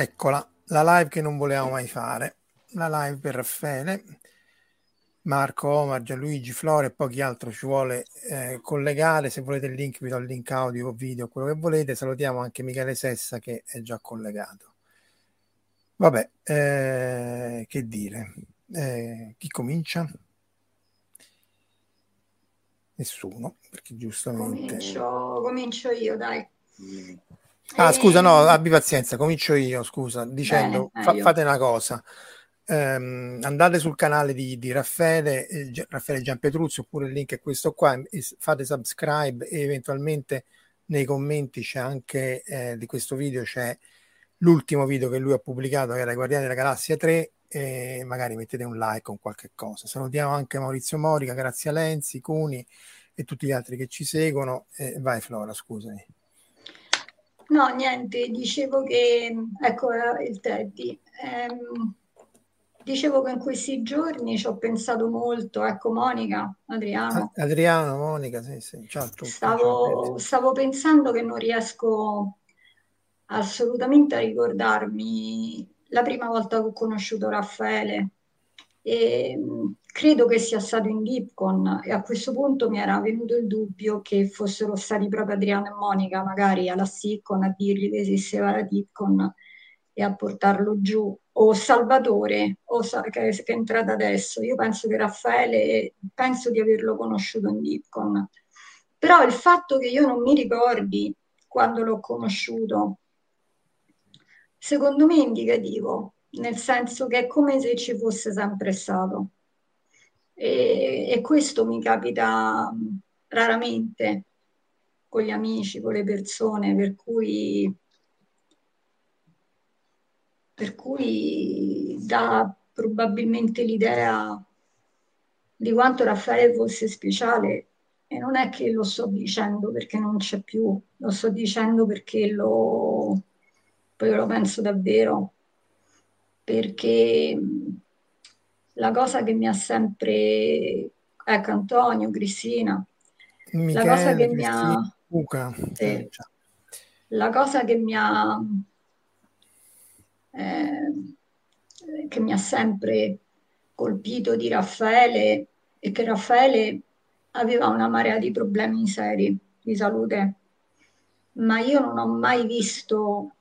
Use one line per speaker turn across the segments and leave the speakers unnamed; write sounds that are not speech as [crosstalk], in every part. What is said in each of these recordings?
Eccola, la live che non volevamo mai fare, la live per Raffaele, Marco, Omar, Gianluigi, Flore e pochi altri ci vuole eh, collegare. Se volete il link, vi do il link audio o video, quello che volete. Salutiamo anche Michele Sessa che è già collegato. Vabbè, eh, che dire? Eh, chi comincia? Nessuno, perché giustamente...
Comincio, comincio io, dai.
Ah,
Eh,
scusa, no, abbi pazienza, comincio io, scusa, dicendo,
Bene,
fa- fate una cosa, ehm, andate sul canale di, di Raffaele, eh, Raffaele Gianpetruzzi, oppure il link è questo qua, e fate subscribe e eventualmente nei commenti c'è anche, eh, di questo video, c'è l'ultimo video che lui ha pubblicato, che era I Guardiani della Galassia 3, e magari mettete un like con qualche cosa. Salutiamo anche Maurizio Morica, Grazia Lenzi, Cuni e tutti gli altri che ci seguono. Eh, vai Flora, scusami.
No, niente, dicevo che, ecco il Teddy, Ehm, dicevo che in questi giorni ci ho pensato molto, ecco Monica, Adriano,
Adriano, Monica, sì, sì, ciao a tutti.
stavo, stavo pensando che non riesco assolutamente a ricordarmi la prima volta che ho conosciuto Raffaele. E mh, credo che sia stato in Dipcon e a questo punto mi era venuto il dubbio che fossero stati proprio Adriano e Monica magari alla Siccon a dirgli che esisteva la Dipcon e a portarlo giù. O Salvatore o Sa- che, che è entrato adesso. Io penso che Raffaele penso di averlo conosciuto in Dipcon però il fatto che io non mi ricordi quando l'ho conosciuto secondo me è indicativo nel senso che è come se ci fosse sempre stato e, e questo mi capita mh, raramente con gli amici, con le persone, per cui, per cui dà probabilmente l'idea di quanto Raffaele fosse speciale. E non è che lo sto dicendo perché non c'è più, lo sto dicendo perché lo, poi lo penso davvero, perché mh, la cosa che mi ha sempre, ecco Antonio, Cristina, la cosa che
Michele,
mi ha,
Luca,
sì,
eh, ciao.
la cosa che mi ha, eh, che mi ha sempre colpito di Raffaele è che Raffaele aveva una marea di problemi seri di salute ma io non ho mai visto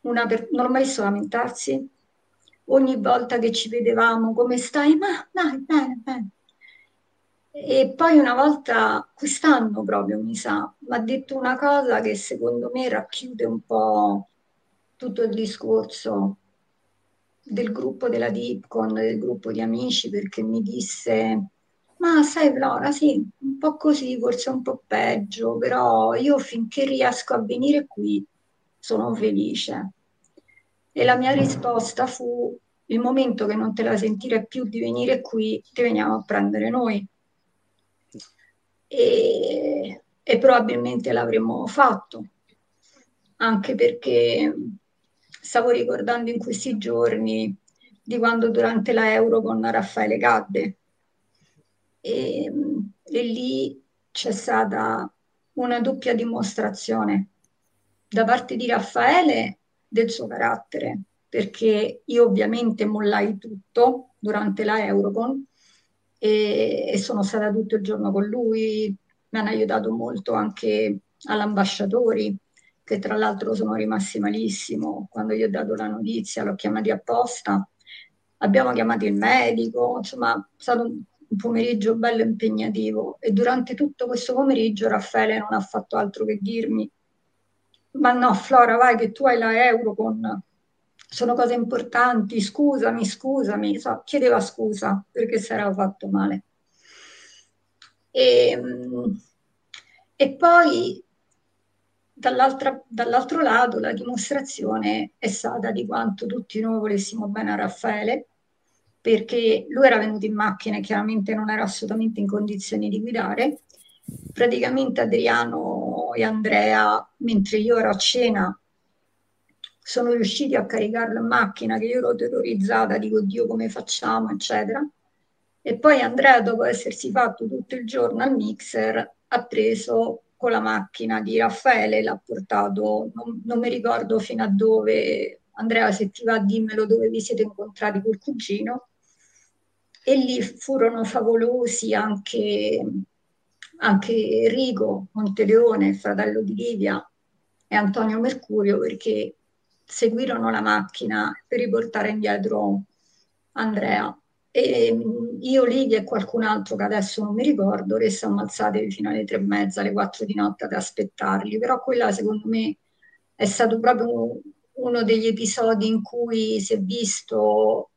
una per- non ho mai visto lamentarsi. Ogni volta che ci vedevamo, come stai? Ma dai, bene, bene. E poi una volta, quest'anno proprio mi sa, mi ha detto una cosa che secondo me racchiude un po' tutto il discorso del gruppo della Dipcon, del gruppo di amici, perché mi disse, ma sai Flora, sì, un po' così, forse un po' peggio, però io finché riesco a venire qui sono felice. E la mia risposta fu, il momento che non te la sentire più di venire qui, ti veniamo a prendere noi. E, e probabilmente l'avremmo fatto, anche perché stavo ricordando in questi giorni di quando durante la Euro con Raffaele cadde e, e lì c'è stata una doppia dimostrazione da parte di Raffaele del suo carattere, perché io ovviamente mollai tutto durante la Eurocon e, e sono stata tutto il giorno con lui, mi hanno aiutato molto anche all'ambasciatori, che tra l'altro sono rimasti malissimo. Quando gli ho dato la notizia, l'ho chiamati apposta, abbiamo chiamato il medico, insomma, è stato un, un pomeriggio bello impegnativo e durante tutto questo pomeriggio Raffaele non ha fatto altro che dirmi ma no Flora vai che tu hai la Eurocon sono cose importanti scusami scusami so, chiedeva scusa perché si era fatto male. E, ehm, e poi dall'altro lato la dimostrazione è stata di quanto tutti noi volessimo bene a Raffaele perché lui era venuto in macchina e chiaramente non era assolutamente in condizioni di guidare. Praticamente Adriano e Andrea, mentre io ero a cena, sono riusciti a caricarlo in macchina, che io ero terrorizzata, dico Dio come facciamo, eccetera. E poi Andrea, dopo essersi fatto tutto il giorno al mixer, ha preso con la macchina di Raffaele, l'ha portato, non, non mi ricordo fino a dove, Andrea se ti va dimmelo dove vi siete incontrati col cugino, e lì furono favolosi anche anche Enrico Monteleone, fratello di Livia, e Antonio Mercurio, perché seguirono la macchina per riportare indietro Andrea. E mm, io, Livia e qualcun altro che adesso non mi ricordo, restammo alzate fino alle tre e mezza, alle quattro di notte ad aspettarli, però quella secondo me è stato proprio uno degli episodi in cui si è visto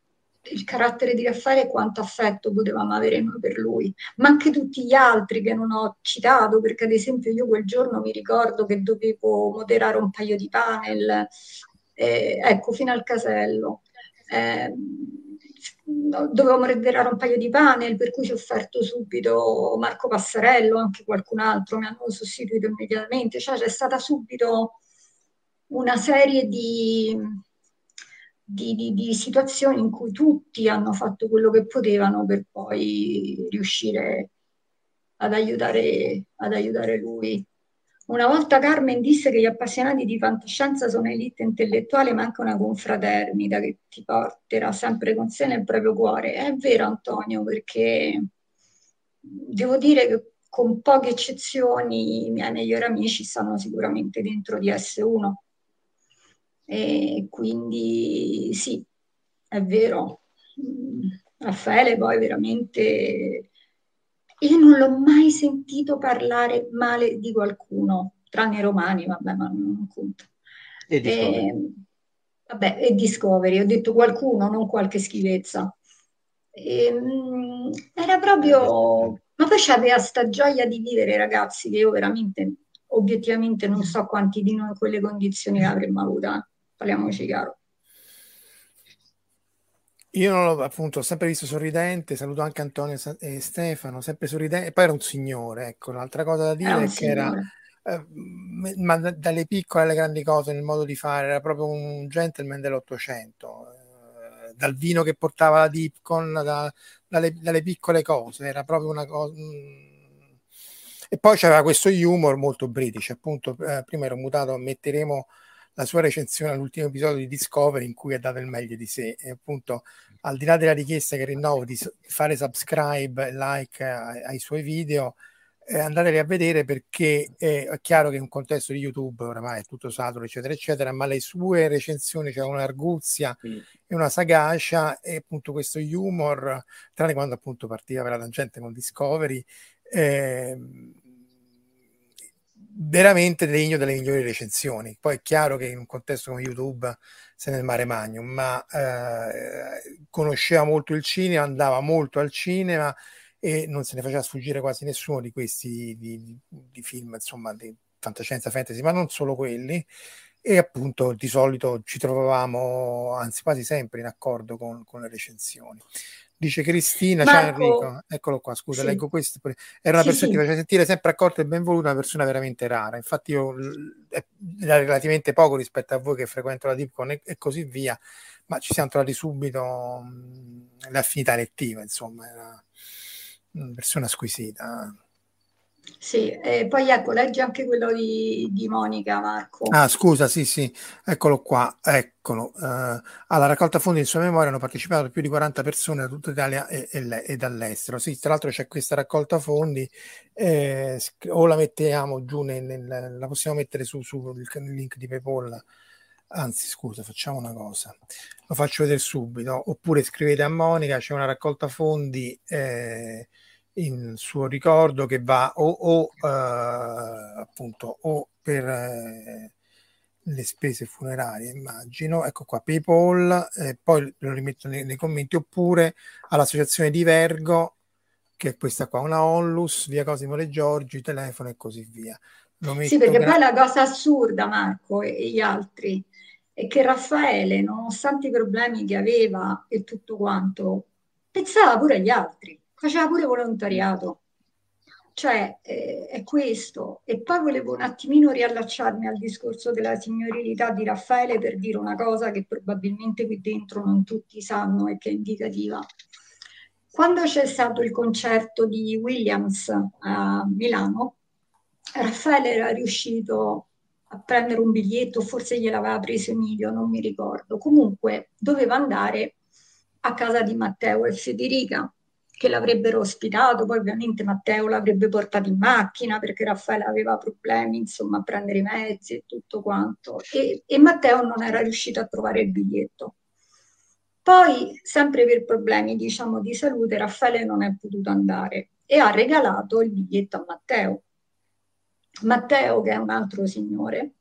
il carattere di Raffaele e quanto affetto potevamo avere noi per lui, ma anche tutti gli altri che non ho citato, perché ad esempio io quel giorno mi ricordo che dovevo moderare un paio di panel, eh, ecco, fino al casello. Eh, dovevo moderare un paio di panel, per cui ci ho offerto subito Marco Passarello, anche qualcun altro, mi hanno sostituito immediatamente, cioè c'è stata subito una serie di di, di, di, situazioni in cui tutti hanno fatto quello che potevano per poi riuscire ad aiutare, ad aiutare lui. Una volta Carmen disse che gli appassionati di fantascienza sono elite intellettuale, ma anche una confraternita che ti porterà sempre con sé nel proprio cuore. È vero, Antonio, perché devo dire che con poche eccezioni i miei migliori amici stanno sicuramente dentro di S1 e quindi sì, è vero, Raffaele poi veramente... Io non l'ho mai sentito parlare male di qualcuno, tranne i romani, vabbè, ma non conta. E Discovery. E, ehm, vabbè, e Discovery, ho detto qualcuno, non qualche schifezza. E, ehm, era proprio... Ma poi c'aveva sta gioia di vivere, ragazzi, che io veramente, obiettivamente, non so quanti di noi in quelle condizioni avremmo avuto parliamoci chiaro.
Io non l'ho appunto ho sempre visto sorridente, saluto anche Antonio e Stefano, sempre sorridente, poi era un signore, ecco, un'altra cosa da dire è che era, eh, ma dalle piccole alle grandi cose nel modo di fare, era proprio un gentleman dell'Ottocento, eh, dal vino che portava la Dipcon, da, dalle, dalle, piccole cose, era proprio una cosa... Mm. E poi c'era questo humor molto british, appunto, eh, prima ero mutato, metteremo la sua recensione all'ultimo episodio di Discovery in cui ha dato il meglio di sé e appunto al di là della richiesta che rinnovo di fare subscribe like ai, ai suoi video eh, andateli a vedere perché è chiaro che in un contesto di YouTube oramai è tutto saturo, eccetera, eccetera, ma le sue recensioni c'è cioè un'arguzia mm. e una sagacia e appunto questo humor, tranne quando appunto partiva per la tangente con Discovery, eh, veramente degno delle migliori recensioni. Poi è chiaro che in un contesto come YouTube se nel mare magnum, ma eh, conosceva molto il cinema, andava molto al cinema e non se ne faceva sfuggire quasi nessuno di questi di, di film, insomma, di fantascienza fantasy, ma non solo quelli. E appunto di solito ci trovavamo, anzi quasi sempre in accordo con, con le recensioni. Dice Cristina, ciao Enrico, eccolo qua, scusa, sì. leggo questo. Era una sì, persona sì. che faceva sentire sempre accorta e benvoluta, una persona veramente rara. Infatti io è relativamente poco rispetto a voi che frequento la Dipcon e, e così via, ma ci siamo trovati subito mh, l'affinità elettiva, insomma, era una persona squisita.
Sì, e poi ecco, leggi anche quello di, di, Monica Marco.
Ah, scusa, sì, sì, eccolo qua, eccolo. Uh, alla raccolta fondi in sua memoria hanno partecipato più di 40 persone da tutta Italia e, e, e dall'estero. Sì, tra l'altro c'è questa raccolta fondi, eh, o la mettiamo giù, nel, nel, la possiamo mettere su, su il, il link di PayPal. Anzi, scusa, facciamo una cosa, lo faccio vedere subito, oppure scrivete a Monica, c'è una raccolta fondi. In suo ricordo che va o, o eh, appunto o per eh, le spese funerarie immagino. Ecco qua PayPal eh, poi lo rimetto nei, nei, commenti oppure all'associazione di Vergo che è questa qua una Onlus via Cosimo Le Giorgi telefono e così via.
Sì perché gra- poi la cosa assurda Marco e gli altri è che Raffaele nonostante i problemi che aveva e tutto quanto pensava pure agli altri faceva pure volontariato. Cioè, eh, è questo. E poi volevo un attimino riallacciarmi al discorso della signorilità di Raffaele per dire una cosa che probabilmente qui dentro non tutti sanno e che è indicativa. Quando c'è stato il concerto di Williams a Milano, Raffaele era riuscito a prendere un biglietto, forse gliel'aveva preso Emilio, non mi ricordo. Comunque doveva andare a casa di Matteo e Federica che l'avrebbero ospitato, poi ovviamente Matteo l'avrebbe portato in macchina perché Raffaele aveva problemi insomma a prendere i mezzi e tutto quanto e, e Matteo non era riuscito a trovare il biglietto. Poi, sempre per problemi diciamo di salute, Raffaele non è potuto andare e ha regalato il biglietto a Matteo. Matteo, che è un altro signore,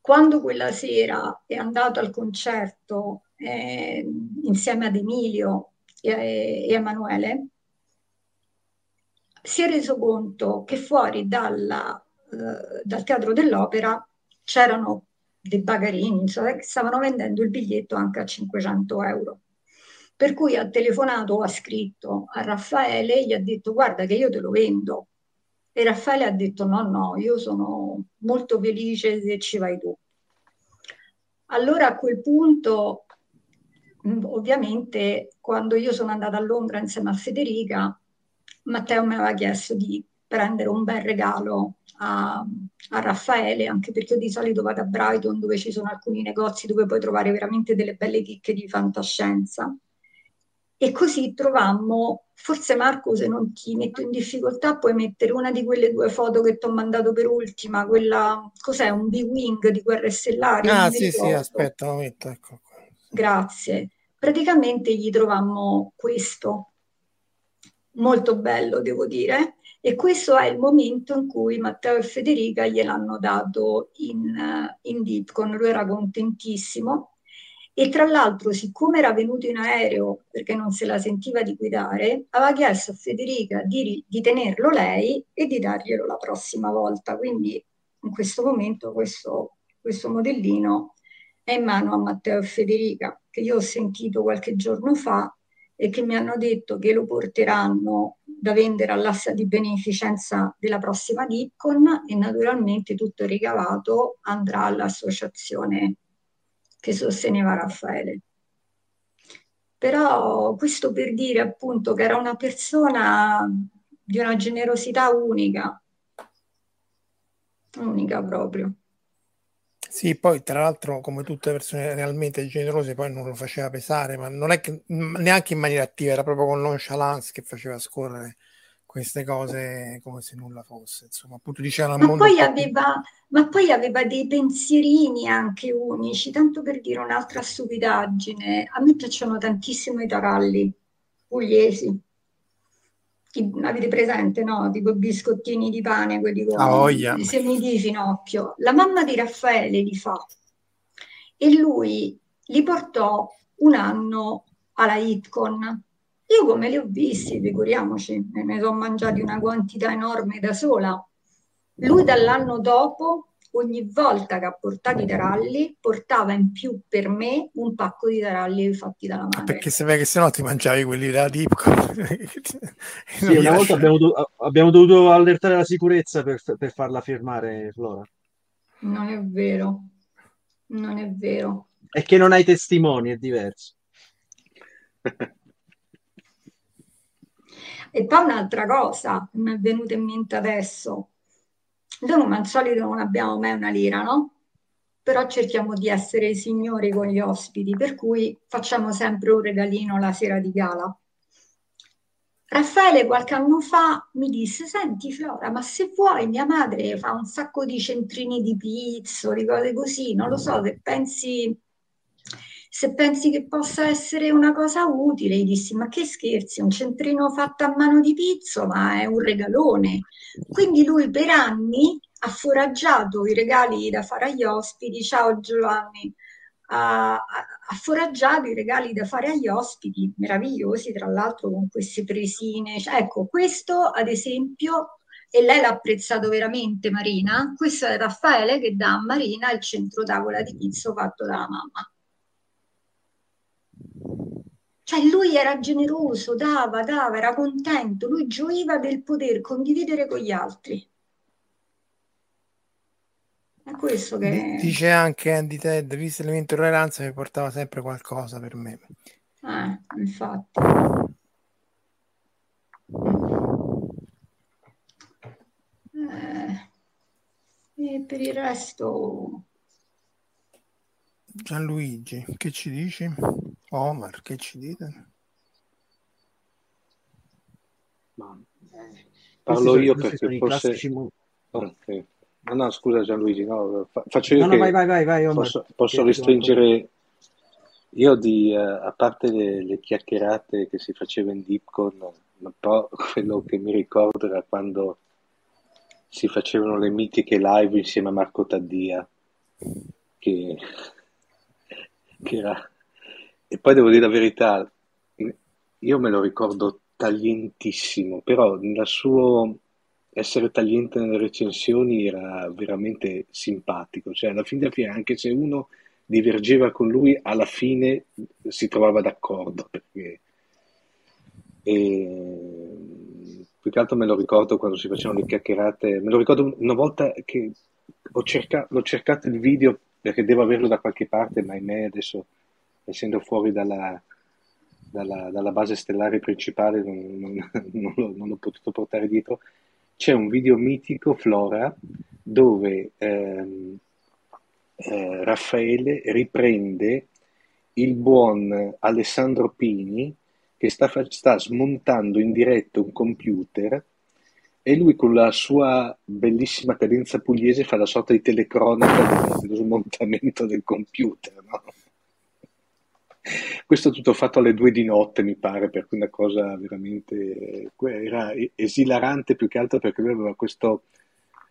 quando quella sera è andato al concerto eh, insieme ad Emilio e, Emanuele, si è reso conto che fuori dalla, eh, dal teatro dell'opera c'erano dei bagarini insomma, che stavano vendendo il biglietto anche a 500 euro. Per cui ha telefonato, ha scritto a Raffaele e gli ha detto guarda che io te lo vendo. E Raffaele ha detto no, no, io sono molto felice se ci vai tu. Allora a quel punto ovviamente quando io sono andata a Londra insieme a Federica, Matteo mi aveva chiesto di prendere un bel regalo a, a, Raffaele, anche perché io di solito vado a Brighton dove ci sono alcuni negozi dove puoi trovare veramente delle belle chicche di fantascienza. E così trovammo, forse Marco se non ti metto in difficoltà puoi mettere una di quelle due foto che ti ho mandato per ultima, quella, cos'è, un B-Wing di Guerre Stellari?
Ah sì ricordo. sì, aspetta, lo metto, ecco
grazie. Praticamente gli trovammo questo, molto bello devo dire, e questo è il momento in cui Matteo e Federica gliel'hanno dato in, in Dipcon, lui era contentissimo. E tra l'altro siccome era venuto in aereo perché non se la sentiva di guidare, aveva chiesto a Federica di, di tenerlo lei e di darglielo la prossima volta, quindi in questo momento questo, questo modellino è in mano a Matteo e Federica, che io ho sentito qualche giorno fa e che mi hanno detto che lo porteranno da vendere all'assa di beneficenza della prossima Dipcon e naturalmente tutto ricavato andrà all'associazione che sosteneva Raffaele. Però questo per dire appunto che era una persona di una generosità unica, unica proprio.
Sì, poi tra l'altro, come tutte le persone realmente generose, poi non lo faceva pesare, ma non è che neanche in maniera attiva, era proprio con nonchalance che faceva scorrere queste cose come se nulla fosse. Insomma, appunto diceva
ma poi, aveva, ma poi aveva dei pensierini anche unici, tanto per dire un'altra stupidaggine. A me piacciono tantissimo i taralli pugliesi. Avete presente, no? Tipo biscottini di pane, quelli con
oh, yeah.
i semi di finocchio. La mamma di Raffaele li fa e lui li portò un anno alla Itcon io come li ho visti, figuriamoci, me ne sono mangiati una quantità enorme da sola. Lui dall'anno dopo, ogni volta che ha portato i taralli, portava in più per me un pacco di taralli fatti dalla madre.
Perché sapeva che se no ti mangiavi quelli da Dipco. [laughs]
sì, una volta abbiamo, do- abbiamo, dovuto allertare la sicurezza per, per farla fermare, Flora.
Non è vero, non è vero.
È che non hai testimoni, è diverso.
E poi un'altra cosa che mi è venuta in mente adesso. Noi come al solito non abbiamo mai una lira, no? Però cerchiamo di essere signori con gli ospiti, per cui facciamo sempre un regalino la sera di gala. Raffaele qualche anno fa mi disse, senti Flora, ma se vuoi mia madre fa un sacco di centrini di pizzo, di cose così, non lo so, se pensi se pensi che possa essere una cosa utile, gli dissi, ma che scherzi, un centrino fatto a mano di pizzo, ma è un regalone. Quindi lui per anni ha foraggiato i regali da fare agli ospiti, ciao Giovanni, ha, ha foraggiato i regali da fare agli ospiti, meravigliosi tra l'altro con queste presine. Cioè, ecco, questo ad esempio e lei l'ha apprezzato veramente Marina. Questo è Raffaele che dà a Marina il centro tavola di pizzo fatto dalla mamma. Cioè lui era generoso, dava, dava, era contento, lui gioiva del poter condividere con gli altri. È questo che...
Dice anche Andy Ted, vista la mia intolleranza, mi portava sempre qualcosa per me.
Eh, infatti. Eh, e per il resto...
Gianluigi, che ci dici? Omar, che ci dite?
Ma, eh, parlo io perché forse... Okay. No, no, scusa Gianluigi, no, faccio io
no, no, vai, vai, vai, vai,
posso, posso restringere io di, uh, a parte le, le, chiacchierate che si faceva in Deepcon, un po' quello che mi ricordo era quando si facevano le mitiche live insieme a Marco Taddia, che, che era e poi devo dire la verità, io me lo ricordo taglientissimo, però nel suo essere tagliente nelle recensioni era veramente simpatico, cioè alla fine della fiera, anche se uno divergeva con lui, alla fine si trovava d'accordo, perché e più che altro me lo ricordo quando si facevano le chiacchierate, me lo ricordo una volta che ho cercato, l'ho cercato il video perché devo averlo da qualche parte, ma ahimè adesso essendo fuori dalla, dalla, dalla base stellare principale non, non, [laughs] non, l'ho, non, l'ho, potuto portare dietro, c'è un video mitico, Flora, dove ehm, eh, Raffaele riprende il buon Alessandro Pini che sta, sta smontando in diretta un computer e lui con la sua bellissima cadenza pugliese fa la sorta di telecronaca dello smontamento del computer. No? Questo tutto fatto alle due di notte, mi pare, per cui una cosa veramente era esilarante più che altro perché lui aveva questo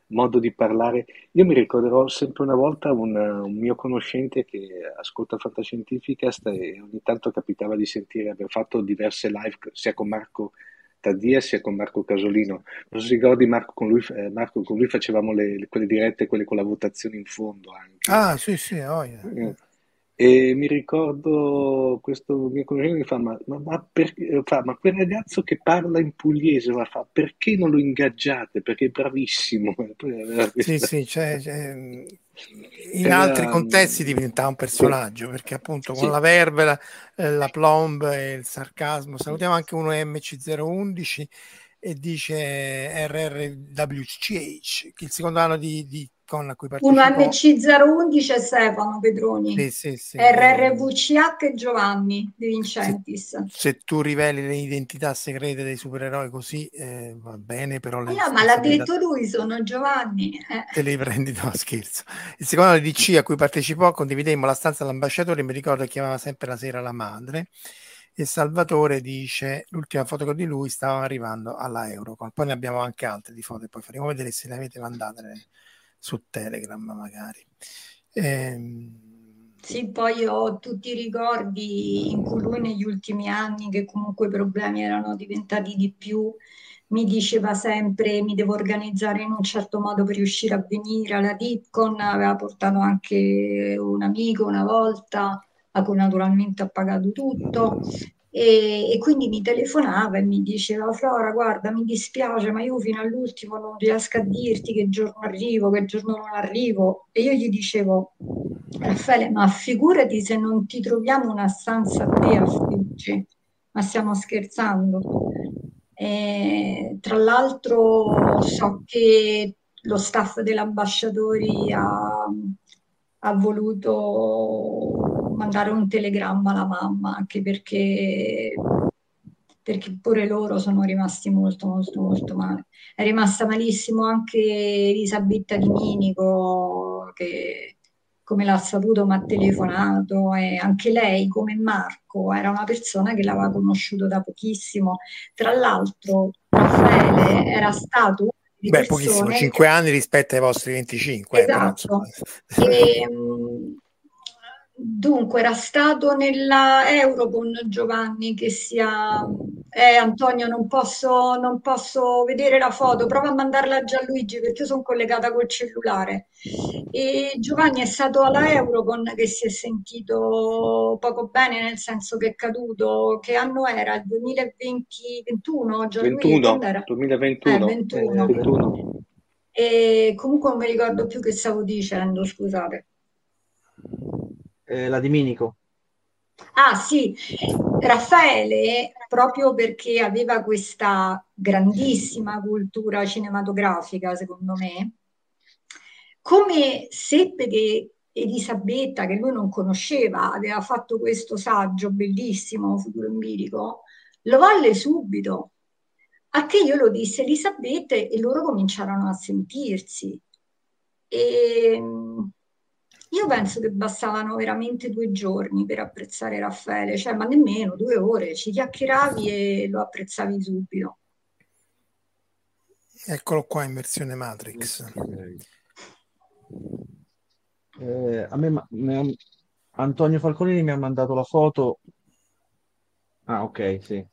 modo di parlare. Io mi ricorderò sempre una volta un, un mio conoscente che ascolta Fantascientificast e ogni tanto capitava di sentire, abbiamo fatto diverse live sia con Marco Taddia sia con Marco Casolino. Non so se ricordi Marco con lui, eh, Marco, con lui facevamo le, quelle dirette, quelle con la votazione in fondo anche.
Ah, sì, sì, oh, yeah.
eh. E mi ricordo questo mio conoscente che fa: ma, ma, ma, perché, fa, ma quel ragazzo che parla in pugliese, ma fa, perché non lo ingaggiate? Perché è bravissimo. [laughs]
Sì, sì, cioè, cioè, in Era... altri contesti diventa un personaggio sì. perché appunto con sì. la verve, la, eh, la plomb e il sarcasmo. Salutiamo anche uno MC011 e dice RRWCH che il secondo anno di, di Ditcon a cui
partecipò. Un MC011 e Stefano Pedroni. Sì, sì, sì. RRVCH Giovanni De Vincentis.
Se, se, tu riveli le identità segrete dei supereroi così eh, va bene, però...
Le no, ma l'ha detto lui, sono Giovanni.
Eh. Te li prendi, no scherzo. Il secondo DC a cui partecipò, condividemmo la stanza dell'ambasciatore, mi ricordo che chiamava sempre la sera la madre e Salvatore dice l'ultima foto che ho di lui stava arrivando alla Eurocon poi ne abbiamo anche altre di foto e poi faremo vedere se le avete mandate su Telegram magari. Ehm...
sì poi ho tutti i ricordi in cui lui negli ultimi anni che comunque i problemi erano diventati di più. Mi diceva sempre mi devo organizzare in un certo modo per riuscire a venire alla DIPCON aveva portato anche un amico una volta a cui naturalmente ha pagato tutto. E, e, quindi mi telefonava e mi diceva Flora guarda mi dispiace ma io fino all'ultimo non riesco a dirti che giorno arrivo che giorno non arrivo. E io gli dicevo Raffaele ma figurati se non ti troviamo una stanza a te a Fiuggi ma stiamo scherzando. E, tra l'altro so che lo staff dell'ambasciatori ha, ha voluto mandare un telegramma alla mamma, anche perché, perché pure loro sono rimasti molto, molto, molto male. È rimasta malissimo anche Elisabetta Di Minico, che come l'ha saputo mi ha telefonato e anche lei come Marco era una persona che l'aveva conosciuto da pochissimo. Tra l'altro Raffaele era stato
Beh, pochissimo, 5 anni rispetto ai vostri 25.
Esatto. Eh, e, Dunque, era stato nella Eurocon Giovanni che sia... Eh, Antonio, non posso, non posso vedere la foto, prova a mandarla a Gianluigi perché io sono collegata col cellulare. E Giovanni è stato alla Eurocon che si è sentito poco bene, nel senso che è caduto. Che anno era? Il 2020-21?
Gianluigi, 21, era? 2021. Eh,
21. 21. E comunque non mi ricordo più che stavo dicendo, scusate
eh, la Diminico.
Ah sì, Raffaele, proprio perché aveva questa grandissima cultura cinematografica, secondo me, come seppe che Elisabetta, che lui non conosceva, aveva fatto questo saggio bellissimo, futuro empirico, lo volle subito. A che io lo disse Elisabetta e loro cominciarono a sentirsi. E io penso che bastavano veramente due giorni per apprezzare Raffaele, cioè, ma nemmeno due ore, ci chiacchieravi e lo apprezzavi subito.
Eccolo qua in versione Matrix.
Eh, a me, me, Antonio Falconini mi ha mandato la foto. Ah, ok, sì.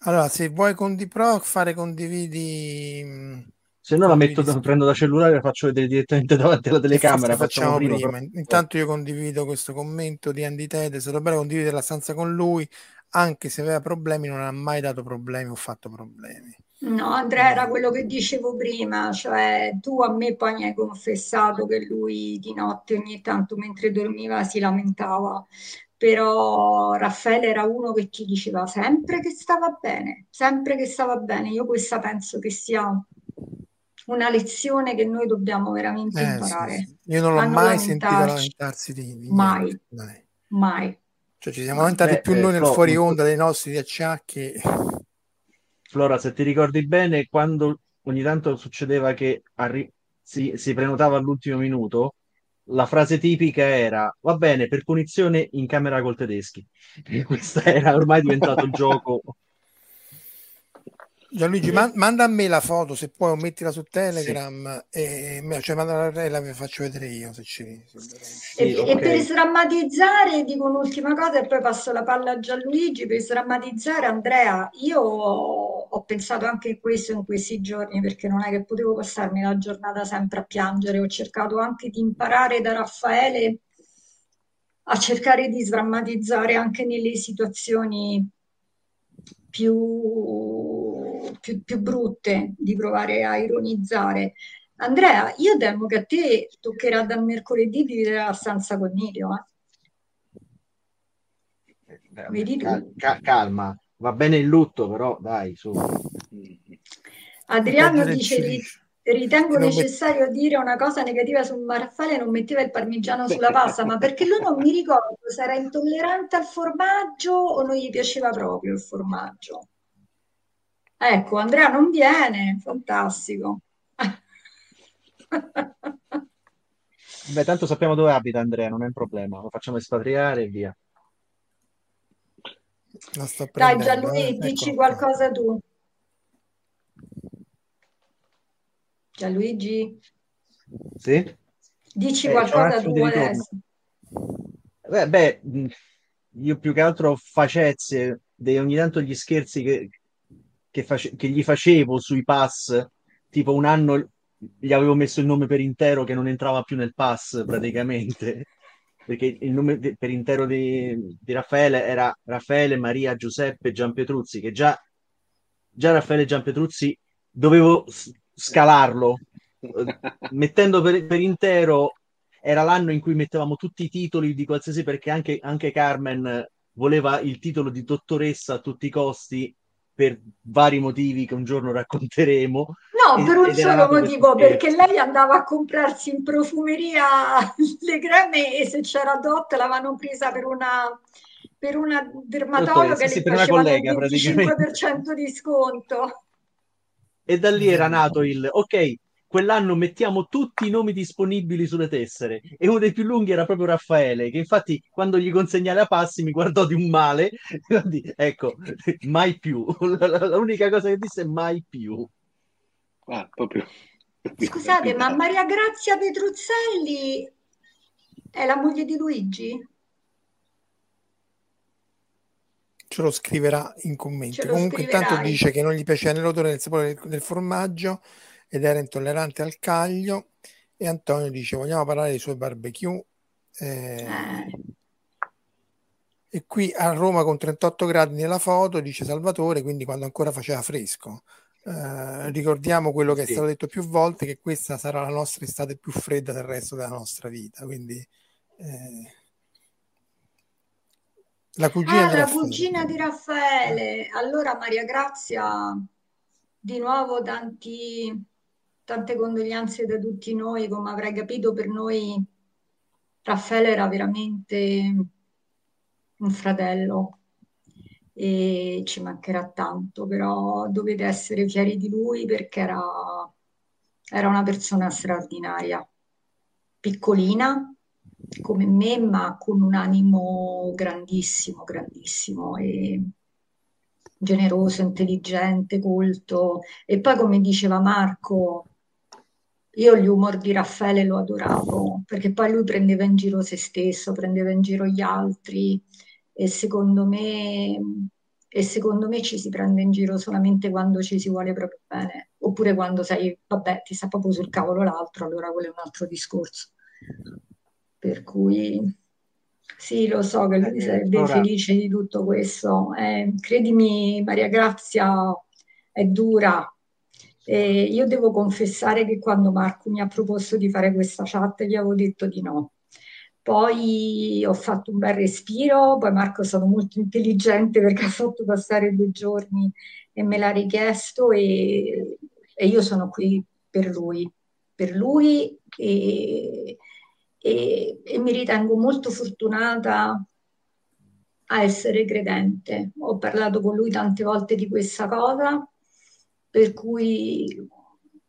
Allora, se vuoi con Pro fare condividi mm,
se no la metto, da, prendo da cellulare e la faccio vedere direttamente [laughs] davanti alla telecamera.
Facciamo, facciamo prima. prima. Intanto io condivido questo commento di Andy Ted, è stato bello condividere la stanza con lui, anche se aveva problemi, non ha mai dato problemi o fatto problemi.
No, Andrea era quello che dicevo prima, cioè tu a me poi mi hai confessato che lui di notte ogni tanto mentre dormiva si lamentava, però Raffaele era uno che ti diceva sempre che stava bene, sempre che stava bene. Io questa penso che sia una lezione che noi dobbiamo veramente eh, imparare. Sì,
sì. Io non l'ho mai sentito lamentarsi di, di
mai, niente. mai.
Cioè ci siamo lamentati più eh, noi nel fuori onda dei nostri acciacchi.
Flora, se ti ricordi bene, quando ogni tanto succedeva che arri- si, si prenotava all'ultimo minuto, la frase tipica era va bene per punizione in camera col tedeschi. [laughs] E questo era ormai diventato il gioco
Gianluigi, man- manda a me la foto se puoi, o mettila su Telegram, sì. e, cioè manda a la faccio vedere io se ci se
sì, e, okay. e, per sdrammatizzare, dico un'ultima cosa e poi passo la palla a Gianluigi. Per sdrammatizzare, Andrea, io ho pensato anche a questo in questi giorni perché non è che potevo passarmi la giornata sempre a piangere. Ho cercato anche di imparare da Raffaele a cercare di sdrammatizzare anche nelle situazioni più, più, più brutte, di provare a ironizzare. Andrea, io temo che a te toccherà dal mercoledì dividere la stanza con Nidio.
Eh? Vedi tu. Cal- calma, va bene il lutto, però dai, su.
Adriano dice, ritengo necessario met... dire una cosa negativa su Raffaele non metteva il parmigiano sulla pasta, ma perché lui non mi ricordo se era intollerante al formaggio o non gli piaceva proprio il formaggio. Ecco, Andrea non viene, fantastico.
Beh, tanto sappiamo dove abita Andrea, non è un problema, lo facciamo espatriare e via.
Dai Gianluigi, eh? dici ecco. qualcosa tu. Gianluigi?
Sì?
Dici eh, qualcosa tu adesso.
Beh, beh, io più che altro facezze, dei, ogni tanto gli scherzi che, che, face, che, gli facevo sui pass, tipo un anno gli avevo messo il nome per intero che non entrava più nel pass praticamente, perché il nome de, per intero di, di, Raffaele era Raffaele Maria Giuseppe Gianpetruzzi, che già, già Raffaele Gianpetruzzi dovevo scalarlo, mettendo per, per, intero, era l'anno in cui mettevamo tutti i titoli di qualsiasi, perché anche, anche Carmen voleva il titolo di dottoressa a tutti i costi per vari motivi che un giorno racconteremo.
No, per un solo motivo, perché lei andava a comprarsi in profumeria le creme e se c'era Dot l'avevano presa per una, per una dermatologa che sì, le faceva il 25% di sconto.
E da lì era nato il, ok, quell'anno mettiamo tutti i nomi disponibili sulle tessere. E uno dei più lunghi era proprio Raffaele che infatti quando gli consegnai la passi mi guardò di un male. [laughs] Ecco mai più. [laughs] L'unica cosa che disse è mai più.
Ah, proprio.
Scusate ma Maria Grazia Petruzzelli è la moglie di Luigi?
ce lo scriverà in commenti. Comunque intanto dice che non gli piaceva né l'odore il sapore del formaggio ed era intollerante al caglio. E Antonio dice vogliamo parlare dei suoi barbecue? Eh, e qui a Roma con 38 gradi nella foto dice Salvatore quindi quando ancora faceva fresco. Eh, ricordiamo quello che sì. è stato detto più volte che questa sarà la nostra estate più fredda del resto della nostra vita quindi eh,
la cugina, ah, la cugina di Raffaele. Allora Maria Grazia di nuovo tanti tante condoglianze da tutti noi, come avrai capito per noi Raffaele era veramente un fratello e ci mancherà tanto, però dovete essere fieri di lui perché era, era una persona straordinaria, piccolina come me, ma con un animo grandissimo, grandissimo e generoso, intelligente, colto. E poi, come diceva Marco, io l'humor di Raffaele lo adoravo perché poi lui prendeva in giro se stesso, prendeva in giro gli altri e secondo me, e secondo me ci si prende in giro solamente quando ci si vuole proprio bene oppure quando sai, vabbè, ti sta proprio sul cavolo l'altro, allora quello è un altro discorso. Per cui sì, lo so che lui sarebbe Ora... felice di tutto questo. Eh, credimi, Maria Grazia è dura, e io devo confessare che quando Marco mi ha proposto di fare questa chat gli avevo detto di no. Poi ho fatto un bel respiro, poi Marco è stato molto intelligente perché ha fatto passare due giorni e me l'ha richiesto e, e io sono qui per lui, per lui e, e, e mi ritengo molto fortunata a essere credente. Ho parlato con lui tante volte di questa cosa per cui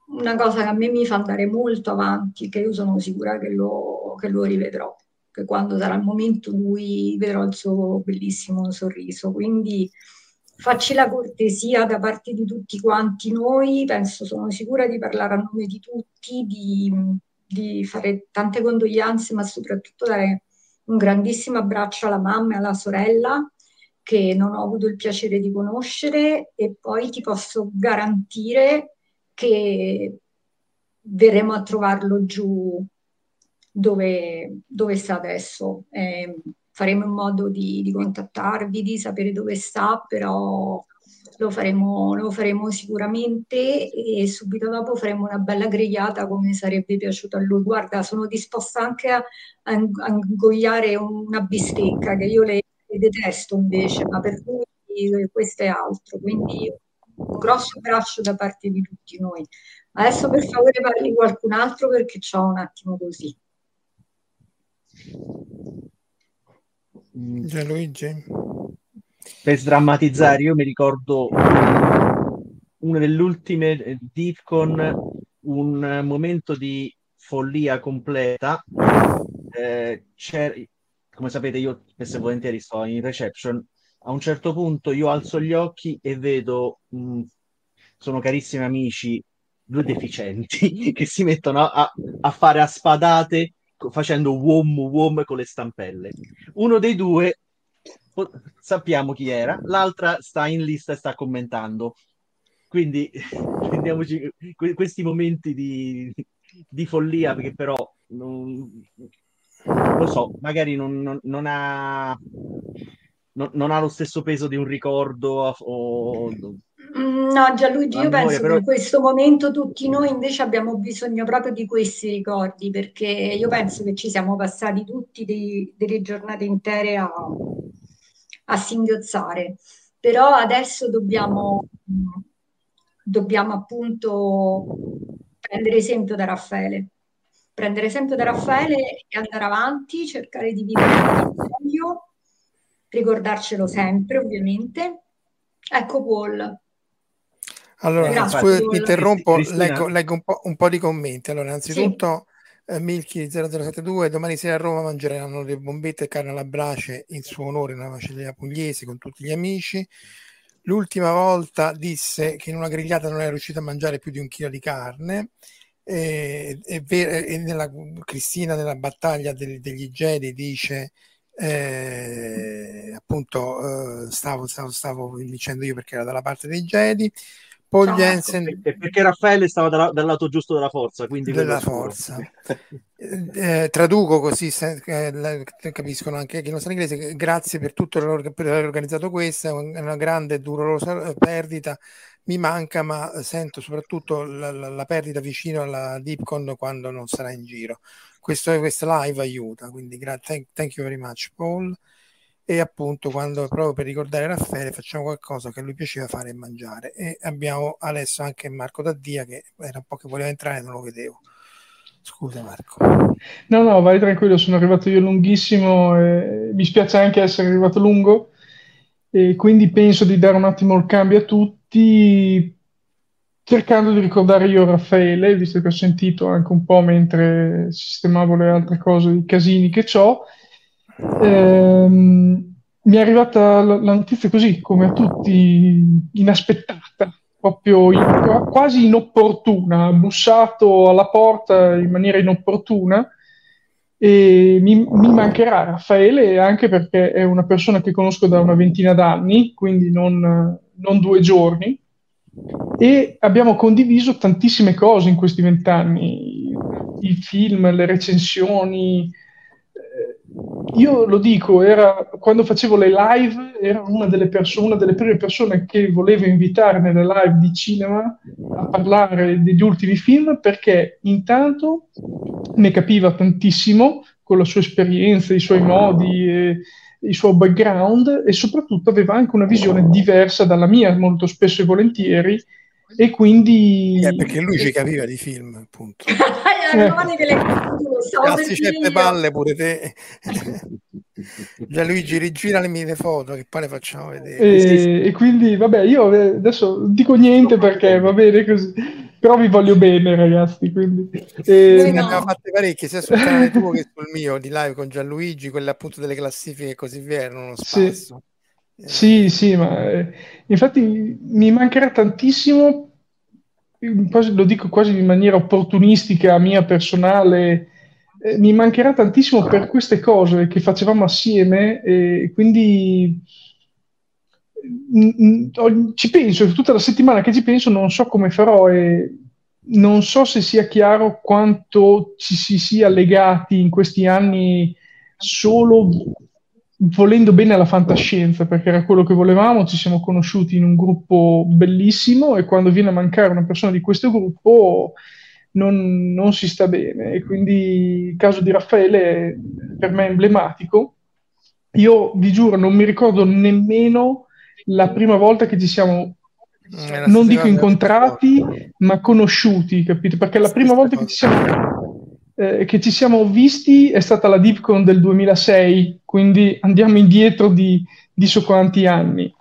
una cosa che a me mi fa andare molto avanti, che io sono sicura che lo, che lo rivedrò, che quando sarà il momento lui vedrò il suo bellissimo sorriso. Quindi facci la cortesia da parte di tutti quanti noi, penso, sono sicura di parlare a nome di tutti, di, di fare tante condoglianze, ma soprattutto dare un grandissimo abbraccio alla mamma e alla sorella che non ho avuto il piacere di conoscere e poi ti posso garantire che verremo a trovarlo giù dove, dove sta adesso. Eh, faremo in modo di, di, contattarvi, di sapere dove sta, però lo faremo, lo faremo sicuramente e subito dopo faremo una bella grigliata come sarebbe piaciuto a lui. Guarda, sono disposta anche a, a ingoiare una bistecca che io le detesto invece, ma per lui questo è altro. Quindi un grosso braccio da parte di tutti noi. Adesso per favore parli qualcun altro perché c'ho un attimo così.
Gianluigi?
Per sdrammatizzare, io mi ricordo una delle ultime eh, DIFCON, un momento di follia completa. Eh, come sapete, io spesso e volentieri sto in reception. A un certo punto io alzo gli occhi e vedo, mh, sono carissimi amici, due deficienti [laughs] che si mettono a, a fare a spadate facendo wom wom con le stampelle. Uno dei due sappiamo chi era, l'altra sta in lista e sta commentando. Quindi [laughs] prendiamoci questi momenti di, di follia, perché però non, lo so, magari non, non, non ha non, ha lo stesso peso di un ricordo o,
No, Gianluigi, io penso però... che in questo momento tutti noi invece abbiamo bisogno proprio di questi ricordi, perché io penso che ci siamo passati tutti dei, delle giornate intere a, a singhiozzare, però adesso dobbiamo, dobbiamo appunto prendere esempio da Raffaele, prendere esempio da Raffaele e andare avanti, cercare di vivere meglio ricordarcelo sempre ovviamente. Ecco Paul.
Allora, Grazie, scusa, Paul. mi interrompo, leggo, leggo un, po', un, po', di commenti. Allora, innanzitutto sì. eh, Milky 0072, domani sera a Roma mangeranno le bombette e carne alla brace in suo onore una macelleria pugliese con tutti gli amici. L'ultima volta disse che in una grigliata non era riuscito a mangiare più di un chilo di carne. E, e, e nella, Cristina nella battaglia del, degli Jedi dice eh, appunto eh, stavo, stavo, stavo, dicendo io perché era dalla parte dei Jedi. Paul no, Jensen
perché Raffaele stava dal, dal, lato giusto della forza quindi
della forza. Eh, traduco così se, eh, capiscono anche chi non sa inglese grazie per tutto per aver organizzato questa è una grande e dolorosa perdita mi manca ma sento soprattutto la, la, la perdita vicino alla Deepcon quando non sarà in giro questo, questa live aiuta, quindi gra- thank, thank, you very much Paul. E appunto quando proprio per ricordare Raffaele facciamo qualcosa che a lui piaceva fare e mangiare. E abbiamo adesso anche Marco Daddia che era un po' che voleva entrare non lo vedevo. Scusa Marco.
No, no, vai tranquillo, sono arrivato io lunghissimo, e mi spiace anche essere arrivato lungo e quindi penso di dare un attimo il cambio a tutti cercando di ricordare io Raffaele, visto che ho sentito anche un po' mentre sistemavo le altre cose, i casini che ho, ehm, mi è arrivata la, la, notizia così, come a tutti, inaspettata, proprio in, quasi inopportuna, ha bussato alla porta in maniera inopportuna e mi, mi, mancherà Raffaele anche perché è una persona che conosco da una ventina d'anni, quindi non, non due giorni e abbiamo condiviso tantissime cose in questi vent'anni, i film, le recensioni. Eh, io lo dico, era, quando facevo le live era una delle, perso- una delle prime persone che volevo invitare nelle live di cinema a parlare degli ultimi film perché intanto ne capiva tantissimo con la sua esperienza, i suoi modi. E, il suo background e soprattutto aveva anche una visione diversa dalla mia molto spesso e volentieri e quindi
eh, perché lui ci capiva di film appunto. [laughs] Cazzi certe palle pure te. Gianluigi rigira le mie foto che poi le facciamo vedere.
E, e quindi vabbè io adesso dico niente perché va bene così però vi voglio bene ragazzi quindi.
Eh, ne abbiamo fatte parecchie sia sul canale tuo che sul mio di live con Gianluigi quelle appunto delle classifiche e così via erano uno spasso.
Sì. Sì, sì, ma eh, infatti mi mancherà tantissimo, quasi, lo dico quasi in maniera opportunistica, mia personale, eh, mi mancherà tantissimo per queste cose che facevamo assieme e quindi ci penso, tutta la settimana che ci penso non so come farò e non so se sia chiaro quanto ci si sia legati in questi anni solo volendo bene alla fantascienza, perché era quello che volevamo, ci siamo conosciuti in un gruppo bellissimo e quando viene a mancare una persona di questo gruppo non, non si sta bene. E quindi il caso di Raffaele è per me emblematico. Io vi giuro, non mi ricordo nemmeno la prima volta che ci siamo
Eh,
non dico incontrati, ma conosciuti, capito? Perché la prima volta che ci siamo, eh, che ci siamo visti è stata la DeepCon del 2006, quindi andiamo indietro di, di so quanti anni.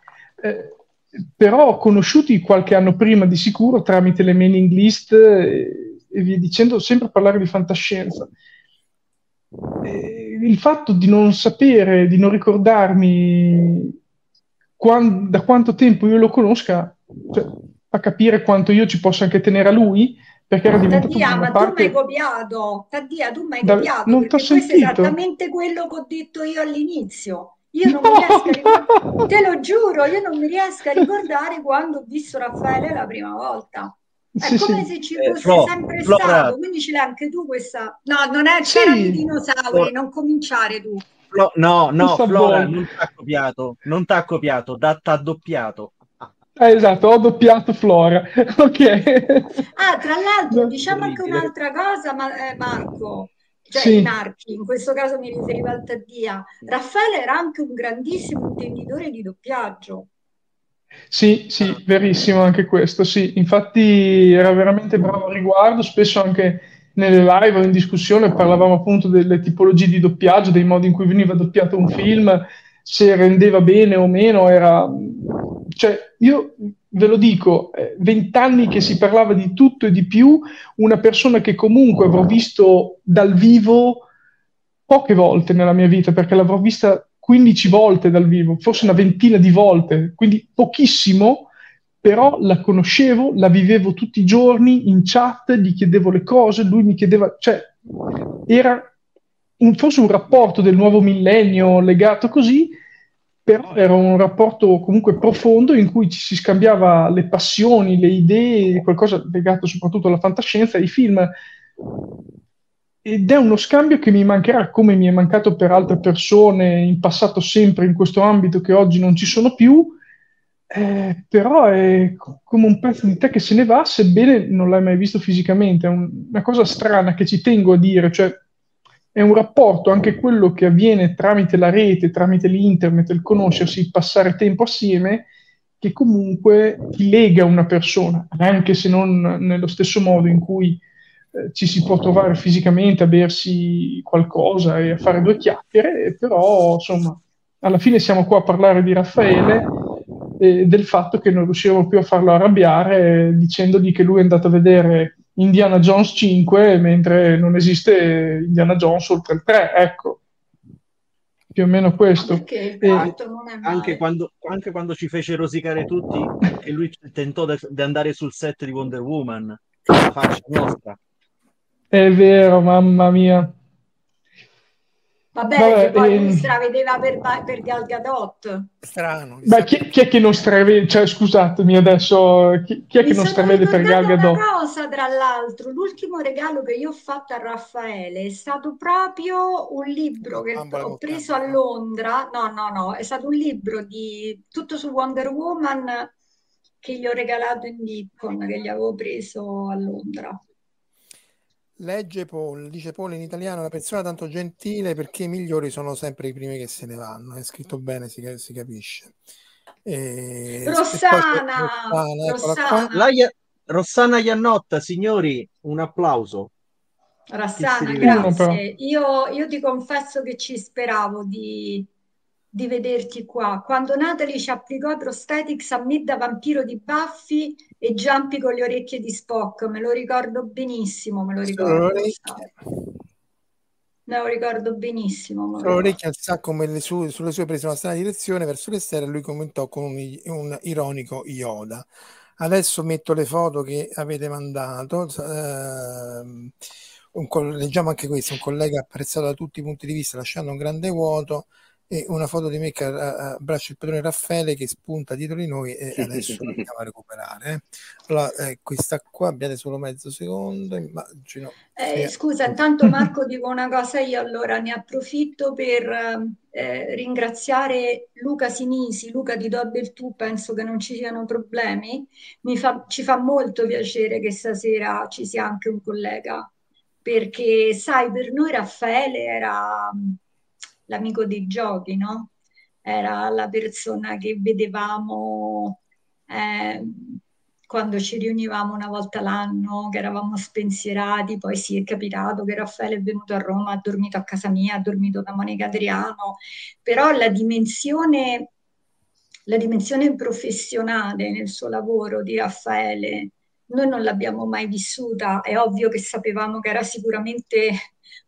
Eh, però conosciuti qualche anno prima di sicuro tramite le mailing list e, e via dicendo, sempre parlare di fantascienza. E il fatto di non sapere, di non ricordarmi quando, da quanto tempo io lo conosca, cioè, fa capire quanto io ci possa anche tenere a lui, perché era diventato
Taddia, ma
parte...
tu mi hai copiato. Taddia, tu mi hai
Da-
copiato,
non
perché questo è
sentito.
esattamente quello che ho detto io all'inizio. Io non mi riesco a ricordare, te lo giuro, io non mi riesco a ricordare quando ho visto Raffaele la prima volta. È
Sì,
come
sì.
se ci
Eh,
fosse
Flo-
sempre
Flora-
stato, quindi ce l'hai anche tu questa... No, non è
Sì.
c'erano i dinosauri, non cominciare tu.
Flo- no, no, Flora non t'ha copiato, non t'ha copiato, da- t'ha doppiato.
Eh, esatto, ho doppiato Flora. [laughs] ok.
Ah, tra l'altro, diciamo anche un'altra cosa, ma, eh, Marco, cioè
Sì.
Marchi, in questo caso mi riferivo al Taddia. Raffaele era anche un grandissimo intenditore di doppiaggio.
Sì, sì, verissimo anche questo, sì. Infatti era veramente bravo al riguardo, spesso anche nelle live o in discussione parlavamo appunto delle tipologie di doppiaggio, dei modi in cui veniva doppiato un film, se rendeva bene o meno, era... Cioè, io ve lo dico, eh, vent'anni che si parlava di tutto e di più, una persona che comunque avrò visto dal vivo poche volte nella mia vita, perché l'avrò vista 15 volte dal vivo, forse una ventina di volte, quindi pochissimo, però la conoscevo, la vivevo tutti i giorni in chat, gli chiedevo le cose, lui mi chiedeva, cioè era un- forse un rapporto del nuovo millennio legato così, però era un rapporto comunque profondo in cui ci si scambiava le passioni, le idee, qualcosa legato soprattutto alla fantascienza, ai film. Ed è uno scambio che mi mancherà, come mi è mancato per altre persone in passato sempre in questo ambito che oggi non ci sono più, eh, però è co- come un pezzo di te che se ne va, sebbene non l'hai mai visto fisicamente. È un- una cosa strana che ci tengo a dire, cioè è un rapporto, anche quello che avviene tramite la rete, tramite l'internet, il conoscersi, il passare tempo assieme, che comunque ti lega una persona, anche se non nello stesso modo in cui eh, ci si può trovare fisicamente a bersi qualcosa e a fare due chiacchiere, però insomma, alla fine siamo qua a parlare di Raffaele e del fatto che non riusciremo più a farlo arrabbiare eh, dicendogli che lui è andato a vedere Indiana Jones 5 mentre non esiste Indiana Jones oltre il 3, ecco, più o meno questo.
Perché il
E-
quarto non è
Anche quando, anche quando ci fece rosicare tutti e lui tentò de- di andare sul set di Wonder Woman, la faccia nostra.
È vero, mamma mia.
Vabbè, che poi
ehm,
stravedeva per, per Gal Gadot.
Strano.
Beh, chi, chi è che non stravede? Cioè, scusatemi adesso, chi, chi è
Mi
che non stravede per Gal Gadot?
una cosa, tra l'altro, l'ultimo regalo che io ho fatto a Raffaele è stato proprio un libro che
Bambola
ho preso a
campo.
Londra. No, no, no, è stato un libro di tutto su Wonder Woman che gli ho regalato in Deepcon, che gli avevo preso a Londra.
Legge Paul, dice Paul in italiano, la persona tanto gentile perché i migliori sono sempre i primi che se ne vanno. È scritto bene, si, si capisce. E, e
Rossana,
Rossana, qua.
Rossana,
La Ia- Rossana Iannotta, signori, un applauso.
Rossana, grazie. Io, io ti confesso che ci speravo di, di vederti qua. Quando Natalie ci applicò i prosthetics a me da vampiro di Buffy e Jumpy con le orecchie di Spock, me lo ricordo benissimo, me lo ricordo. Me lo ricordo benissimo, lo ricordo.
l'orecchia al sacco come le sue, sulle sue prese una strana direzione verso l'esterno e lui commentò con un, un ironico Yoda. Adesso metto le foto che avete mandato. ehm, un leggiamo anche questo, un collega apprezzato da tutti i punti di vista, lasciando un grande vuoto, e una foto di me che a- abbraccia il padrone Raffaele che spunta dietro di noi e adesso la andiamo a recuperare. eh. Allora, eh, questa qua abbiate solo mezzo secondo, immagino.
Eh, scusa, intanto [laughs] Marco dico una cosa io, allora ne approfitto per eh, ringraziare Luca Sinisi, Luca ti do del tu, penso che non ci siano problemi, Mi fa- ci fa molto piacere che stasera ci sia anche un collega, perché sai, per noi Raffaele era l'amico dei giochi, no? Era la persona che vedevamo eh, quando ci riunivamo una volta l'anno, che eravamo spensierati, poi sì, è capitato che Raffaele è venuto a Roma, ha dormito a casa mia, ha dormito da Monica Adriano, però la dimensione, la dimensione professionale nel suo lavoro di Raffaele, noi non l'abbiamo mai vissuta, è ovvio che sapevamo che era sicuramente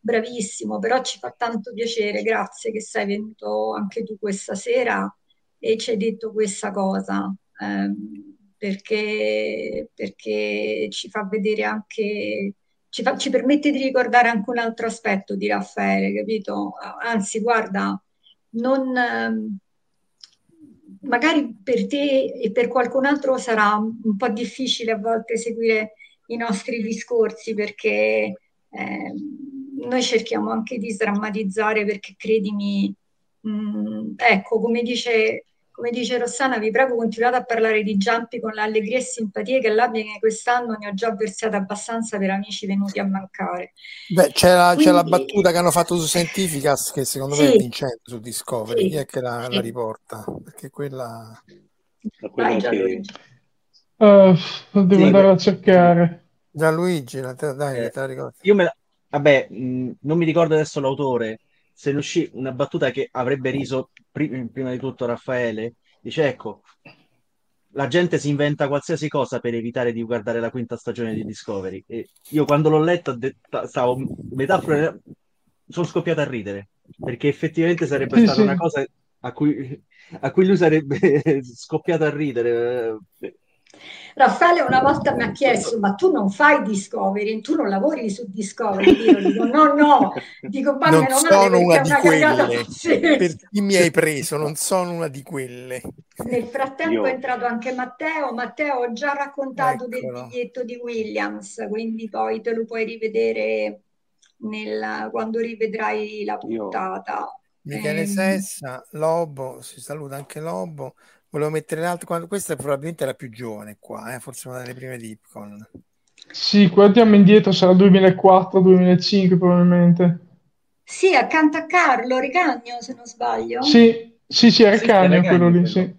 bravissimo, però ci fa tanto piacere, grazie che sei venuto anche tu questa sera e ci hai detto questa cosa. Ehm, perché, perché ci fa vedere anche, ci, fa, ci permette di ricordare anche un altro aspetto di Raffaele, capito? Anzi, guarda, non, ehm, magari per te e per qualcun altro sarà un po' difficile a volte seguire i nostri discorsi perché eh, noi cerchiamo anche di sdrammatizzare perché credimi, mh, mm, ecco, come dice come dice Rossana, vi prego continuate a parlare di Giampi con l'allegria e simpatia che l'abbia che quest'anno ne ho già versate abbastanza per amici venuti a mancare.
Beh, c'è la, Quindi... c'è la battuta che hanno fatto su Scientificas che secondo sì. me è vincente su Discovery. Sì. Chi è che la, sì. la riporta? Perché quella...
quella che... uh, devo andare a cercare.
Gianluigi, la te, dai, eh, te la ricordo.
Io me la... Vabbè, mh, non mi ricordo adesso l'autore, se ne uscì una battuta che avrebbe riso pri- prima di tutto Raffaele, dice ecco, la gente si inventa qualsiasi cosa per evitare di guardare la quinta stagione di Discovery. E io quando l'ho letta detto, stavo metafora, sono scoppiato a ridere, perché effettivamente sarebbe stata una cosa a cui, a cui lui sarebbe [laughs] scoppiato a ridere.
Raffaele una volta mi ha chiesto, ma tu non fai Discovery, tu non lavori su Discovery? Io dico, no, no, dico,
ma non sono una di quelle, [laughs] [laughs] per chi mi hai preso, non sono una di quelle.
Nel frattempo Io... è entrato anche Matteo, Matteo ho già raccontato Eccolo. del biglietto di Williams, quindi poi te lo puoi rivedere nel, quando rivedrai la puntata. Io...
Michele eh, Sessa, Lobo, si saluta anche Lobo. Volevo mettere l'altro, quando... questa è probabilmente la più giovane qua, eh? forse una delle prime di Ipcon.
Sì, guardiamo indietro, sarà 2004-2005 probabilmente.
Sì, accanto a Carlo Ricagno, se non sbaglio.
Sì, sì, sì, è Ricagno sì, quello lì, sì.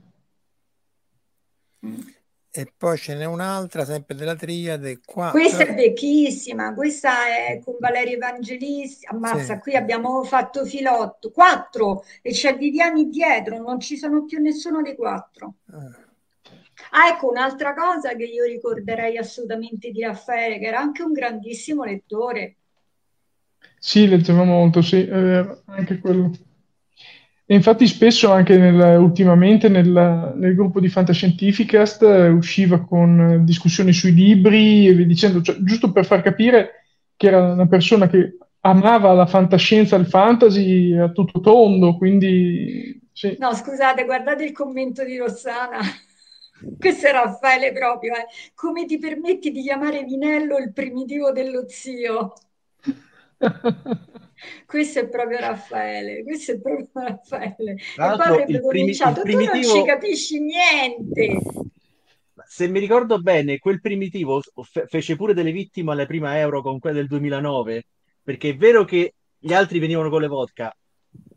E poi ce n'è un'altra, sempre della triade. Qua,
questa è vecchissima, questa è con Valerio Evangelisti. Ammazza, sì. qui abbiamo fatto filotto, quattro, e c'è Viviani dietro, non ci sono più nessuno dei quattro. Ah. ah, ecco, un'altra cosa che io ricorderei assolutamente di Raffaele, che era anche un grandissimo lettore.
Sì, leggeva molto, sì, eh, anche quello. E infatti spesso anche nel, ultimamente nel, nel, gruppo di Fantascientificast eh, usciva con discussioni sui libri e via dicendo, cioè, giusto per far capire che era una persona che amava la fantascienza il fantasy a tutto tondo, quindi... Sì.
No, scusate, guardate il commento di Rossana. [laughs] Questo è Raffaele proprio, eh. Come ti permetti di chiamare Vinello il primitivo dello zio? [laughs] questo è proprio Raffaele, questo è proprio Raffaele. E poi avrebbe cominciato, primitivo... tu non ci capisci niente.
Se mi ricordo bene, quel primitivo fe- fece pure delle vittime alla prima Euro con quella del 2009, perché è vero che gli altri venivano con le vodka,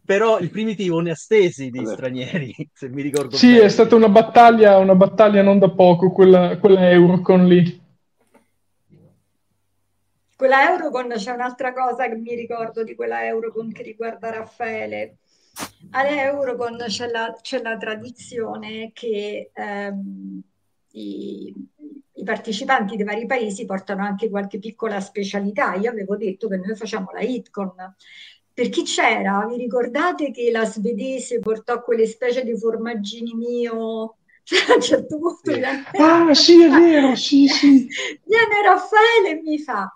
però il primitivo ne ha stesi di stranieri, [laughs] se mi ricordo
sì,
bene.
Sì, è stata una battaglia, una battaglia non da poco, quella, quella Eurocon lì.
Quella Eurocon c'è un'altra cosa che mi ricordo di quella Eurocon che riguarda Raffaele. All'Eurocon c'è la, c'è la tradizione che ehm, i, i, partecipanti dei vari paesi portano anche qualche piccola specialità. Io avevo detto che noi facciamo la Hitcon. Per chi c'era, vi ricordate che la svedese portò quelle specie di formaggini mio [laughs] cioè, a un certo punto
sì. ah sì è vero sì sì [laughs]
viene Raffaele e mi fa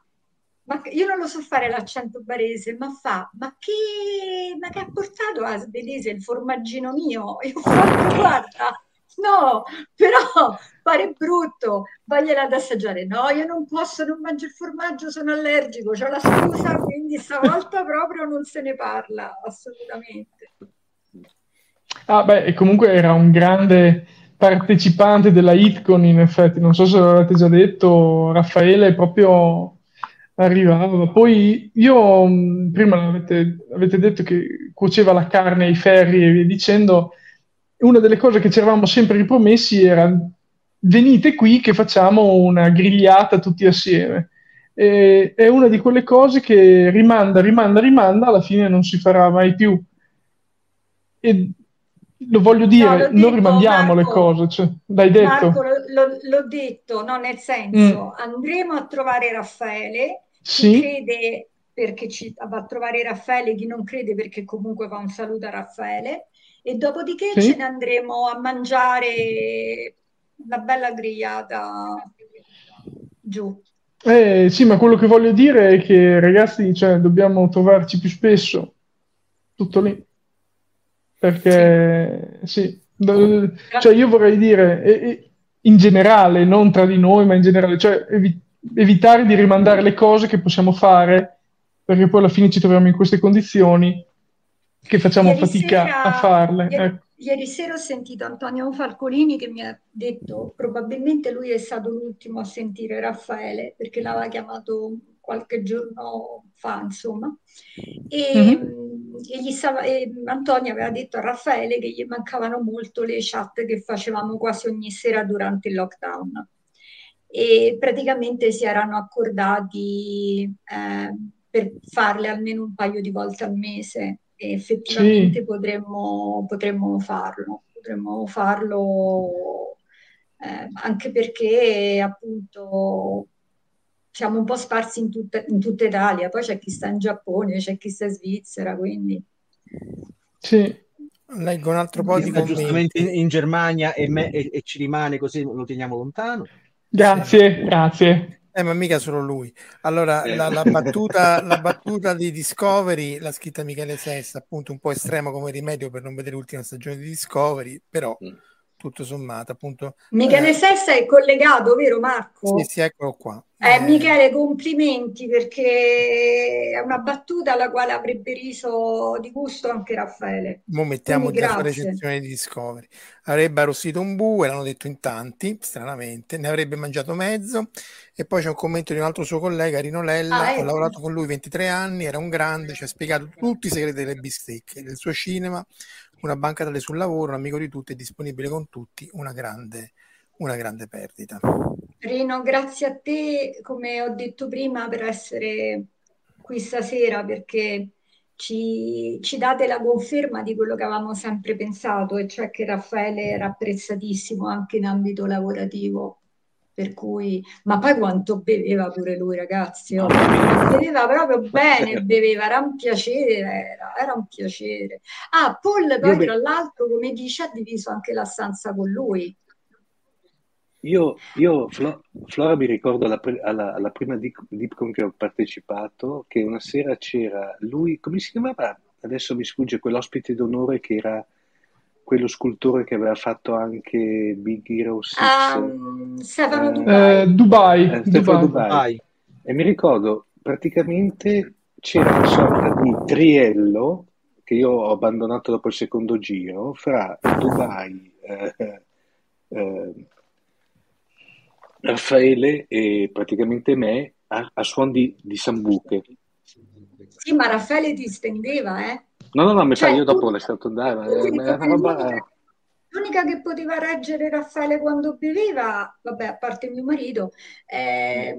ma io non lo so fare l'accento barese, ma fa, ma che, ma che ha portato a svedese il formaggino mio? Io ho fatto, guarda, no, però pare brutto, vagliela ad assaggiare. No, io non posso, non mangio il formaggio, sono allergico, ho la scusa, quindi stavolta [laughs] proprio non se ne parla, assolutamente.
Ah beh, e comunque era un grande partecipante della HitCon in effetti, non so se l'avete già detto, Raffaele è proprio arrivava. Poi io, mm, prima avete, avete, detto che cuoceva la carne ai ferri e via dicendo, una delle cose che ci eravamo sempre ripromessi era venite qui che facciamo una grigliata tutti assieme. E, è una di quelle cose che rimanda, rimanda, rimanda, alla fine non si farà mai più. E lo voglio dire, no, non rimandiamo Marco, le cose, cioè, l'hai detto.
Marco, lo, l'ho detto, no, nel senso, mm. andremo a trovare Raffaele, sì. chi crede perché ci va a trovare Raffaele, chi non crede perché comunque fa un saluto a Raffaele, e dopodiché sì. ce ne andremo a mangiare una bella grigliata giù.
Eh, sì, ma quello che voglio dire è che ragazzi, cioè, dobbiamo trovarci più spesso, tutto lì. Perché sì, sì cioè io vorrei dire, in generale, non tra di noi, ma in generale, cioè evi- evitare di rimandare le cose che possiamo fare, perché poi alla fine ci troviamo in queste condizioni che facciamo ieri fatica sera, a farle.
Ieri,
ecco.
ieri, sera ho sentito Antonio Falcolini che mi ha detto probabilmente lui è stato l'ultimo a sentire Raffaele perché l'aveva chiamato qualche giorno fa, insomma. E, mm-hmm. e, stava, e Antonio aveva detto a Raffaele che gli mancavano molto le chat che facevamo quasi ogni sera durante il lockdown. E praticamente si erano accordati eh, per farle almeno un paio di volte al mese e effettivamente sì. potremmo, potremmo farlo. Potremmo farlo eh, anche perché appunto siamo un po' sparsi in tutta, in tutta Italia, poi c'è chi sta in Giappone, c'è chi sta in Svizzera, quindi...
Sì.
Leggo un altro po' di
giustamente in, in Germania e, me, e, e, ci rimane così lo teniamo lontano.
Grazie, sì. grazie.
Eh, ma mica solo lui. Allora, eh. la, la, battuta, la, battuta, di Discovery l'ha scritta Michele Sessa, appunto un po' estremo come rimedio per non vedere l'ultima stagione di Discovery, però... Mm tutto sommato, appunto.
Michele eh, Sessa è collegato, vero Marco?
Sì, sì, eccolo qua.
Eh, eh, Michele, complimenti perché è una battuta alla quale avrebbe riso di gusto anche Raffaele.
Mo mettiamo già la recensione di Discovery. Avrebbe arrostito un bue, l'hanno detto in tanti, stranamente, ne avrebbe mangiato mezzo. E poi c'è un commento di un altro suo collega, Rino Lella, ah, ecco. ho lavorato con lui 23 anni, era un grande, ci ha spiegato tutti i segreti delle bistecche, del suo cinema, una banca tale sul lavoro, un amico di tutti, è disponibile con tutti, una grande, una grande perdita.
Rino, grazie a te, come ho detto prima, per essere qui stasera perché ci, ci, date la conferma di quello che avevamo sempre pensato, e cioè che Raffaele era apprezzatissimo anche in ambito lavorativo per cui, ma poi quanto beveva pure lui, ragazzi, oh, beveva proprio [laughs] bene, beveva, era un piacere, era, era un piacere. Ah, Paul poi tra l'altro, come dice, ha diviso anche la stanza con lui.
Io, io Flo, Flora, mi ricordo alla, alla, alla prima Deepcon che ho partecipato, che una sera c'era lui, come si chiamava? Adesso mi sfugge quell'ospite d'onore che era quello scultore che aveva fatto anche Big Hero 6.
Um, Stefano Dubai.
Eh, Dubai.
Eh, Stefano Dubai. Dubai. E mi ricordo, praticamente c'era una sorta di triello che io ho abbandonato dopo il secondo giro fra Dubai, eh, eh, Raffaele e praticamente me a, a suon di, di sambuche.
Sì, ma Raffaele ti stendeva, eh?
No, no, no, mi cioè, io dopo lasciato andare.
L'unica, [laughs] l'unica che poteva reggere Raffaele quando beveva, vabbè, a parte mio marito, eh,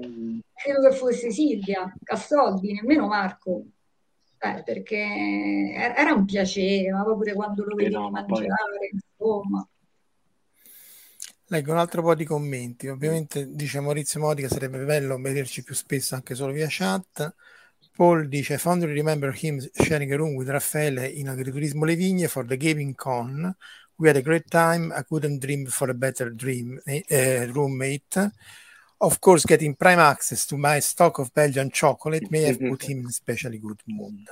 credo che fosse Silvia Castoldi, nemmeno Marco. Eh, perché era un piacere, ma pure quando lo vedevi no, mangiare, poi... insomma.
Leggo un altro po' di commenti. Ovviamente dice Maurizio Modi che sarebbe bello vederci più spesso anche solo via chat. Paul dice fondly remember him sharing a room with Raffaele in Agriturismo Le Vigne for the Gaming Con. We had a great time. I couldn't dream for a better dream uh, roommate. Of course, getting prime access to my stock of Belgian chocolate may have put him in especially good mood.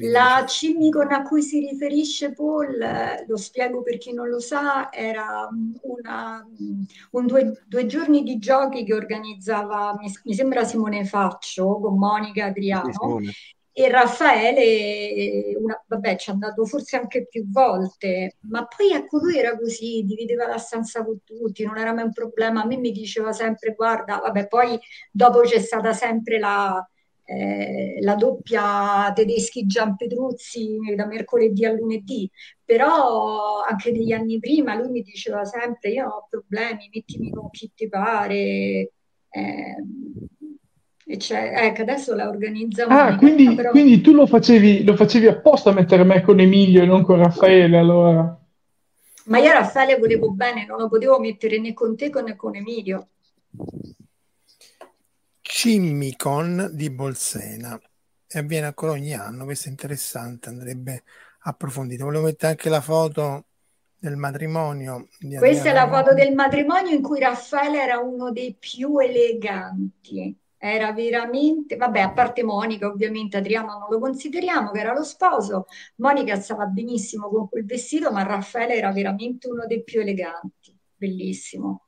La Cimicon a cui si riferisce Paul, lo spiego per chi non lo sa, era una, un due, due, giorni di giochi che organizzava, mi, mi, sembra Simone Faccio, con Monica Adriano, e Raffaele, una, vabbè, ci è andato forse anche più volte, ma poi ecco lui era così, divideva la stanza con tutti, non era mai un problema. A me mi diceva sempre, guarda, vabbè, poi dopo c'è stata sempre la, eh, la doppia tedeschi Gianpetruzzi da mercoledì a lunedì, però anche degli anni prima lui mi diceva sempre io ho problemi, mettimi con chi ti pare. Eh, ecco, adesso la organizziamo.
Ah, quindi, però... quindi, tu lo facevi, lo facevi apposta a mettere me con Emilio e non con Raffaele, allora?
Ma io a Raffaele volevo bene, non lo potevo mettere né con te né con Emilio.
Cimmicon di Bolsena e avviene ancora ogni anno, questo è interessante, andrebbe approfondito. Volevo mettere anche la foto del matrimonio.
Questa è la foto del matrimonio in cui Raffaele era uno dei più eleganti. Era veramente, vabbè, a parte Monica, ovviamente Adriano non lo consideriamo, che era lo sposo. Monica stava benissimo con quel vestito, ma Raffaele era veramente uno dei più eleganti. Bellissimo.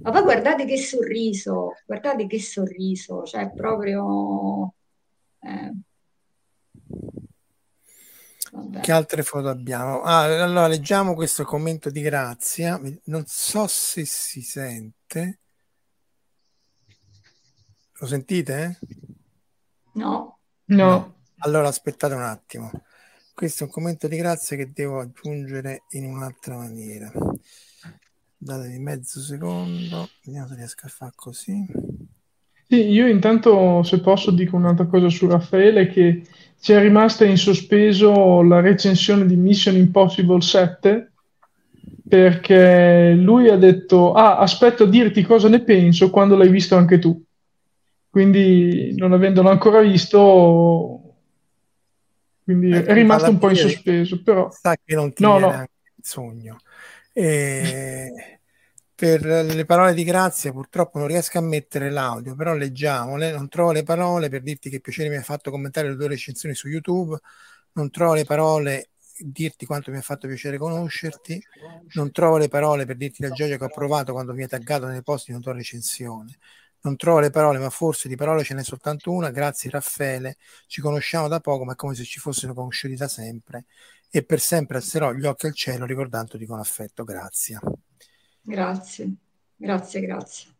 Ma poi guardate che sorriso, guardate che sorriso, cioè proprio... Eh.
Che altre foto abbiamo? Ah, allora leggiamo questo commento di Grazia. Non so se si sente. Lo sentite?
No.
No.
Allora aspettate un attimo. Questo è un commento di Grazia che devo aggiungere in un'altra maniera. Datemi mezzo secondo, vediamo se riesco a fare così.
Sì, io intanto, se posso, dico un'altra cosa su Raffaele, che ci è rimasta in sospeso la recensione di Mission Impossible 7, perché lui ha detto, ah, aspetto a dirti cosa ne penso quando l'hai visto anche tu. Quindi, non avendolo ancora visto, quindi eh, è rimasto un po' in sospeso, però...
Sa che non ti no, no. il sogno. E per le parole di grazia purtroppo non riesco a mettere l'audio, però leggiamole. Non trovo le parole per dirti che piacere mi ha fatto commentare le tue recensioni su YouTube. Non trovo le parole dirti quanto mi ha fatto piacere conoscerti. Non trovo le parole per dirti la gioia che ho provato quando mi hai taggato nei posti di una tua recensione. Non trovo le parole, ma forse di parole ce n'è soltanto una. Grazie Raffaele, ci conosciamo da poco, ma è come se ci fossero conosciuti da sempre e per sempre alzerò gli occhi al cielo ricordandoti con affetto. Grazie.
Grazie, grazie, grazie.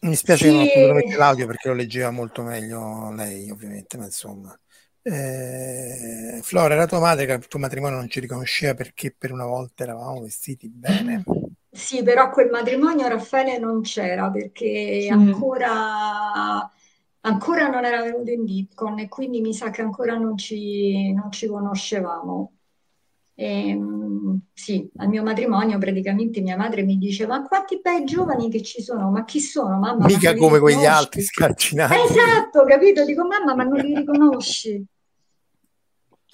Mi spiace sì. che non ho potuto mettere l'audio perché lo leggeva molto meglio lei, ovviamente, ma insomma. Eh, Flora, era tua madre che il tuo matrimonio non ci riconosceva perché per una volta eravamo vestiti bene.
Sì, però quel matrimonio Raffaele non c'era perché mm. ancora ancora non era venuto in Bitcoin e quindi mi sa che ancora non ci, non ci conoscevamo. E, ehm, sì, al mio matrimonio praticamente mia madre mi diceva: Ma quanti bei giovani che ci sono? Ma chi sono? Mamma,
Mica come quegli altri scarcinati.
Esatto, capito? Dico, mamma, ma non li riconosci?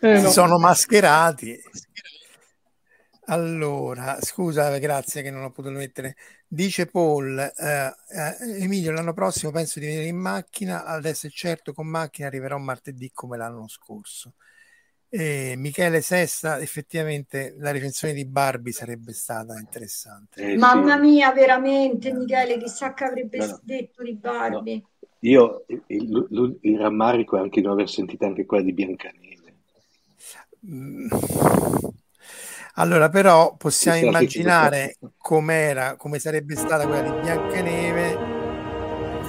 Eh, no. Sono mascherati. Allora, scusa, grazie che non ho potuto mettere. Dice Paul, eh, eh, Emilio, l'anno prossimo penso di venire in macchina, adesso è certo con macchina arriverò martedì come l'anno scorso. E Michele Sessa, effettivamente la recensione di Barbie sarebbe stata interessante.
Eh, Mamma sì. mia, veramente, Michele, chissà che avrebbe no, no. detto di Barbie. No.
Io il, il, il, rammarico è anche di non aver sentito anche quella di Biancaneve.
Mm. Allora, però possiamo immaginare com'era, come sarebbe stata quella di Biancaneve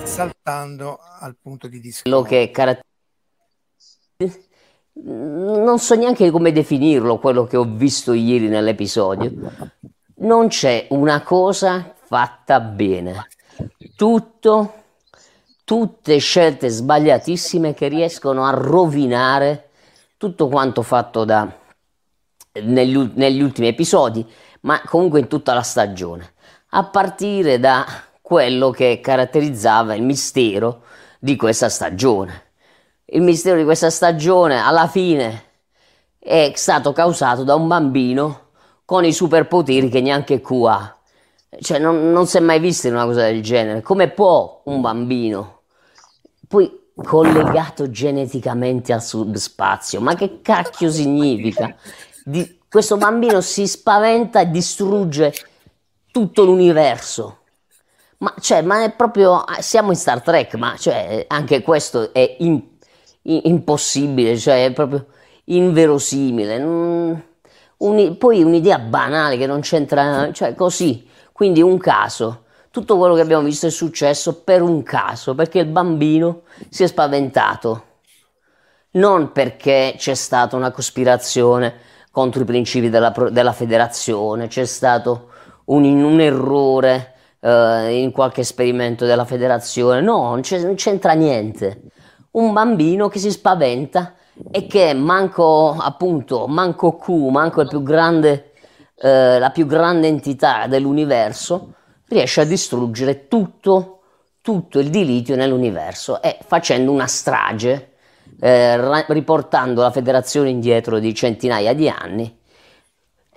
saltando al punto di discorso.
Quello che caratterizza non so neanche come definirlo quello che ho visto ieri nell'episodio. Non c'è una cosa fatta bene. Tutto, tutte scelte sbagliatissime che riescono a rovinare tutto quanto fatto da negli, negli ultimi episodi, ma comunque in tutta la stagione, a partire da quello che caratterizzava il mistero di questa stagione. Il mistero di questa stagione alla fine è stato causato da un bambino con i superpoteri che neanche Q ha. Cioè, non, non si è mai vista una cosa del genere. Come può un bambino, poi collegato geneticamente al subspazio, ma che cacchio significa? Di, questo bambino si spaventa e distrugge tutto l'universo. Ma, cioè, ma è proprio, siamo in Star Trek, ma cioè, anche questo è in, in, impossibile, cioè è proprio inverosimile. Non, un, poi un'idea banale che non c'entra, cioè così, quindi un caso. tutto quello che abbiamo visto è successo per un caso, perché il bambino si è spaventato, non perché c'è stata una cospirazione contro i principi della, della federazione, c'è stato un, un errore eh, in qualche esperimento della federazione, no, non, non c'entra niente. Un bambino che si spaventa e che manco appunto, manco Q, manco più grande, eh, la più grande entità dell'universo, riesce a distruggere tutto, tutto il dilitio nell'universo e facendo una strage, eh, riportando la federazione indietro di centinaia di anni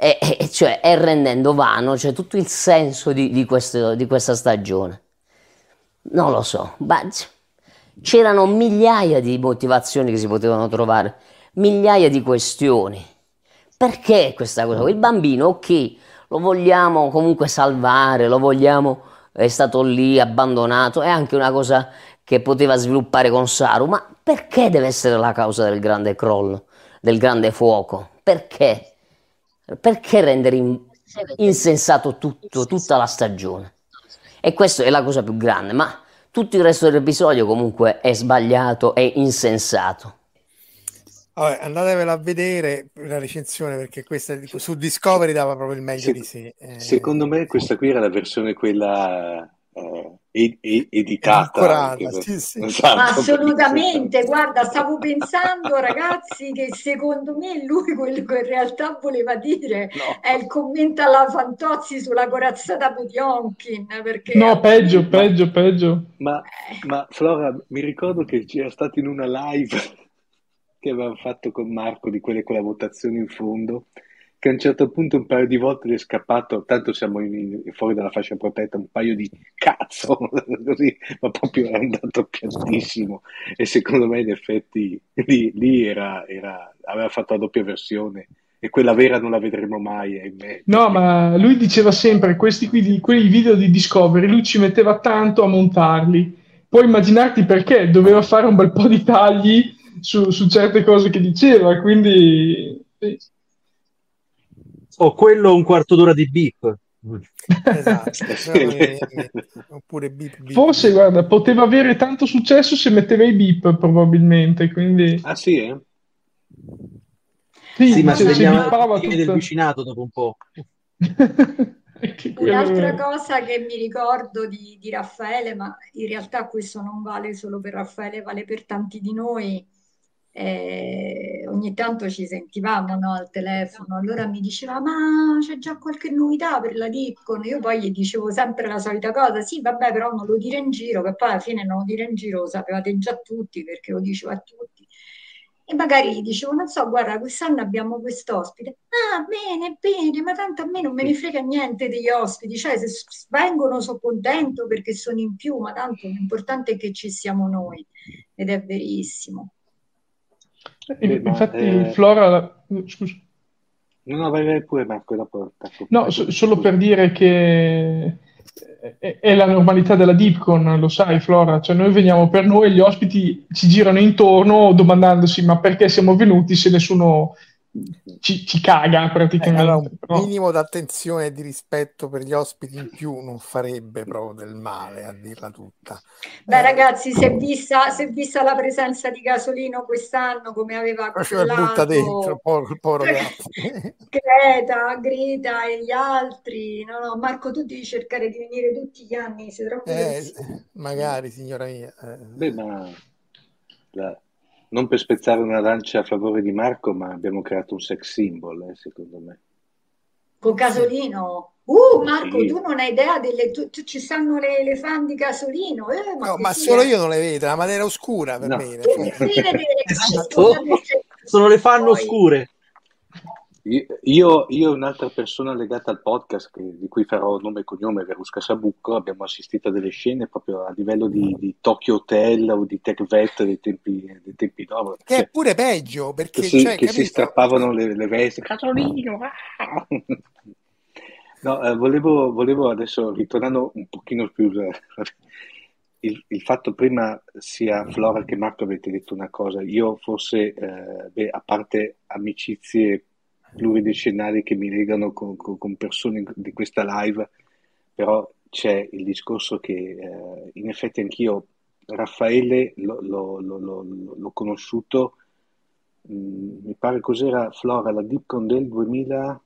e, e, cioè, e rendendo vano cioè, tutto il senso di, di, questo, di questa stagione. Non lo so, ma c'erano migliaia di motivazioni che si potevano trovare, migliaia di questioni. Perché questa cosa? Il bambino, ok, lo vogliamo comunque salvare, lo vogliamo, è stato lì abbandonato, è anche una cosa che poteva sviluppare con Saru, ma perché deve essere la causa del grande crollo, del grande fuoco? Perché? Perché rendere in- insensato tutto, tutta la stagione? E questa è la cosa più grande, ma tutto il resto dell'episodio comunque è sbagliato e insensato.
Vabbè, andatevela a vedere la recensione perché questa su Discovery dava proprio il meglio Se, di sé.
Eh, secondo me questa qui era la versione quella eh, ed- editata.
Sì, sì. Esatto, Assolutamente, guarda, stavo pensando ragazzi che secondo me lui quello che in realtà voleva dire no. è il commento alla Fantozzi sulla corazzata. Perché
no, peggio, peggio, peggio.
Ma, ma Flora, mi ricordo che c'era stato in una live [laughs] che avevamo fatto con Marco di quelle con la votazione in fondo, che a un certo punto un paio di volte gli è scappato, tanto siamo in, in, fuori dalla fascia protetta, un paio di [laughs] cazzo, così, ma proprio era andato piattissimo. E secondo me in effetti lì, lì era, era, aveva fatto la doppia versione e quella vera non la vedremo mai. Ahimè.
No, ma lui diceva sempre questi qui, quei video di Discovery, lui ci metteva tanto a montarli. Puoi immaginarti perché doveva fare un bel po' di tagli su, su certe cose che diceva, quindi...
O quello un quarto d'ora di beep.
Esatto, oppure beep, beep,
Forse, guarda, poteva avere tanto successo se metteva i beep, probabilmente, quindi...
Ah sì, eh?
Sì, sì ma se svegliava del vicinato dopo un po'. [laughs]
Un'altra cosa che mi ricordo di, di, Raffaele, ma in realtà questo non vale solo per Raffaele, vale per tanti di noi, eh, ogni tanto ci sentivamo no, al telefono, allora mi diceva ma c'è già qualche novità per la Dipcon? Io poi gli dicevo sempre la solita cosa, sì vabbè però non lo dire in giro, che poi alla fine non lo dire in giro lo sapevate già tutti perché lo dicevo a tutti. E magari gli dicevo, non so, guarda, quest'anno abbiamo quest'ospite. Ah, bene, bene, ma tanto a me non me ne frega niente degli ospiti, cioè se vengono sono contento perché sono in più, ma tanto l'importante è che ci siamo noi. Ed è verissimo.
Eh, infatti, eh... Flora, scusa.
No, no, vai, vai pure Marco, dopo
No, so, solo per dire che è, è, la normalità della Dipcon, lo sai Flora, cioè noi veniamo per noi, gli ospiti ci girano intorno domandandosi ma perché siamo venuti se nessuno ci, ci caga praticamente. Eh, allora,
un minimo d'attenzione e di rispetto per gli ospiti in più non farebbe proprio del male, a dirla tutta.
Beh, eh, ragazzi, si è, vista, si è vista la presenza di Gasolino quest'anno come aveva
butta dentro, povero, [laughs] povero
Greta, Greta e gli altri. No, no, Marco, tu devi cercare di venire tutti gli anni, sei troppo
eh, Magari, signora mia.
Eh. Beh, ma la non per spezzare una lancia a favore di Marco, ma abbiamo creato un sex symbol, eh, secondo me.
Con Casolino? Uh, Marco, sì. tu non hai idea delle... Tu, tu ci stanno le, le, fan di Casolino? Eh,
ma no, ma solo io non le vedo, la maniera oscura per no. me.
Cioè. [laughs] esatto. Sono le fan Poi. oscure.
Io, io e un'altra persona legata al podcast, che, di cui farò nome e cognome, Verusca Sabucco, abbiamo assistito a delle scene proprio a livello di, di Tokyo Hotel o di Tech Vet dei tempi, dei tempi dopo.
Che cioè, è pure peggio, perché...
Che, si, cioè, che si strappavano le, le vesti. Casolino! Ah! no, eh, volevo, volevo, adesso, ritornando un pochino più... [laughs] Il, il, fatto prima sia Flora che Marco avete detto una cosa, io forse, eh, beh, a parte amicizie pluridecennali che mi legano con, con, persone di questa live, però c'è il discorso che eh, in effetti anch'io Raffaele l'ho, l'ho, l'ho, l'ho conosciuto, mh, mm, mi pare cos'era Flora, la Dipcon del 2000,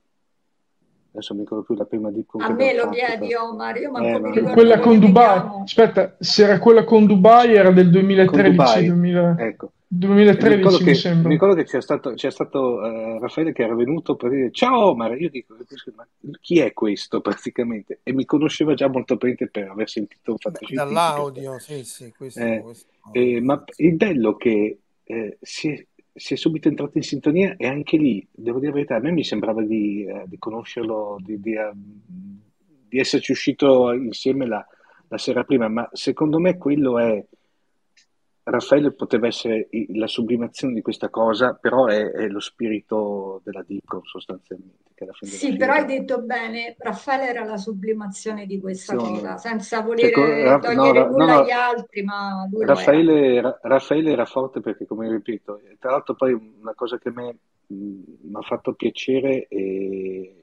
adesso mi ricordo più la prima Dipcon
A me lo chiedi Omar, io manco
Eh,
mi ricordo
Quella con Dubai,
chiamo.
aspetta, se era quella con Dubai era del
con
2013,
Dubai,
2000
ecco. E mi
2013
ricordo
mi
che,
sembra.
mi ricordo che c'è stato, c'è stato eh, Raffaele che era venuto per dire ciao Omar, io dico ma chi è questo praticamente? E mi conosceva già molto bene per aver sentito
Beh, dall'audio, sì, sì, questo,
Eh,
questo-
eh, ma il bello che eh, si, è, si è subito entrato in sintonia e anche lì, devo dire la verità, a me mi sembrava di, eh, di conoscerlo, di, di, eh, di esserci uscito insieme la, la sera prima, ma secondo me quello è, Raffaele poteva essere la sublimazione di questa cosa, però è, è lo spirito della Dipcon sostanzialmente,
Sì, però hai detto bene, Raffaele era la sublimazione di questa
Azione.
cosa, senza
Ecco,
volere
Ra-
togliere
no,
nulla
no,
agli altri, ma lui lo era.
Raffaele, Ra- Raffaele era forte perché, come ripeto, tra l'altro poi una cosa che a me mi ha fatto piacere è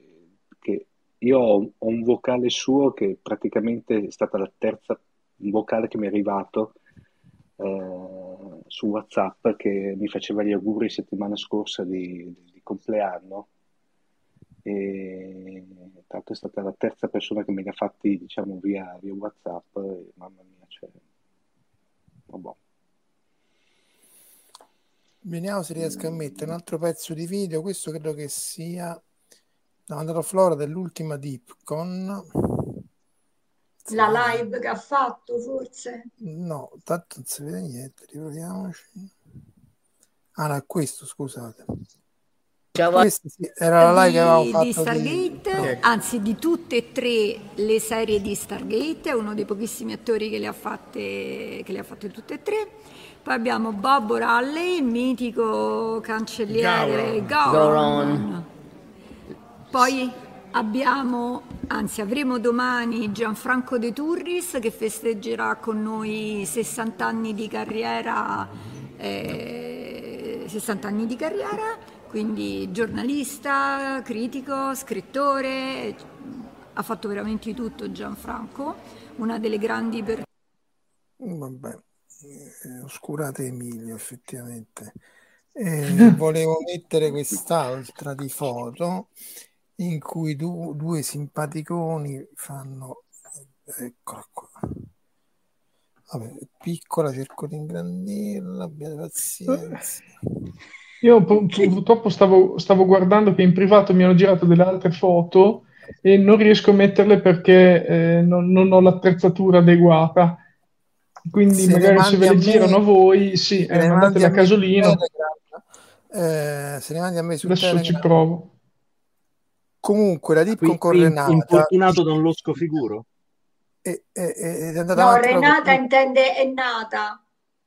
che io ho, ho un vocale suo che praticamente è stata la terza vocale che mi è arrivato eh, su WhatsApp che mi faceva gli auguri settimana scorsa di, di compleanno e l'altro è stata la terza persona che me li ha fatti diciamo via, via WhatsApp e mamma mia cioè, vabbè.
Vediamo se riesco a mettere un altro pezzo di video. Questo credo che sia no, mandato Flora dell'ultima Dipcon.
La live che ha fatto, forse?
No, tanto non si vede niente. Riproviamoci. Ah, no, questo, scusate. Questa sì, era la live che avevamo
di,
fatto
di Stargate, anzi di tutte e tre le serie di Stargate, è uno dei pochissimi attori che le ha fatte, che le ha fatte tutte e tre. Poi abbiamo Bob O'Reilly, il mitico cancelliere
Gauron.
Gauron. Poi abbiamo, anzi avremo domani Gianfranco De Turris che festeggerà con noi 60 anni di carriera, eh, 60 anni di carriera, quindi giornalista, critico, scrittore, ha fatto veramente di tutto Gianfranco, una delle grandi per...
Vabbè, eh, oscurate Emilio, effettivamente. Eh, [laughs] volevo mettere quest'altra di foto in cui du- due simpaticoni fanno... Eccola qua. Vabbè, piccola, cerco di ingrandirla, abbiate pazienza.
Io pu- pu- purtroppo stavo, stavo guardando che in privato mi hanno girato delle altre foto e non riesco a metterle perché eh, non, non ho l'attrezzatura adeguata. Quindi
Se
magari se ve le
me-
girano a voi, sì, eh, mandatele
a me
casolino.
Eh, se ne mandi a me su
Adesso ci
Telegram.
provo.
Comunque la Dipcon
Qui,
con Renata
importunato da un losco figuro.
è, è- è andata
No,
proprio
Renata intende è nata.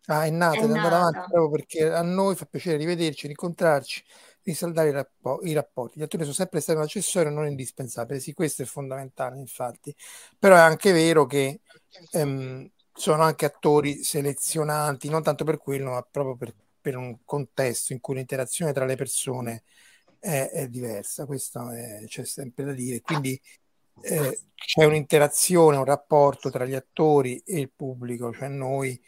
Ah, è nata,
È
è andata
nata.
avanti proprio perché a noi fa piacere rivederci, rincontrarci, risaldare i, rappo- i rapporti. Gli attori sono sempre stati un accessorio non indispensabile. Sì, questo è fondamentale, infatti. Però è anche vero che ehm, sono anche attori selezionanti, non tanto per quello, ma proprio per, per un contesto in cui l'interazione tra le persone è, è diversa. Questo è- c'è sempre da dire. Quindi eh, c'è un'interazione, un rapporto tra gli attori e il pubblico, cioè noi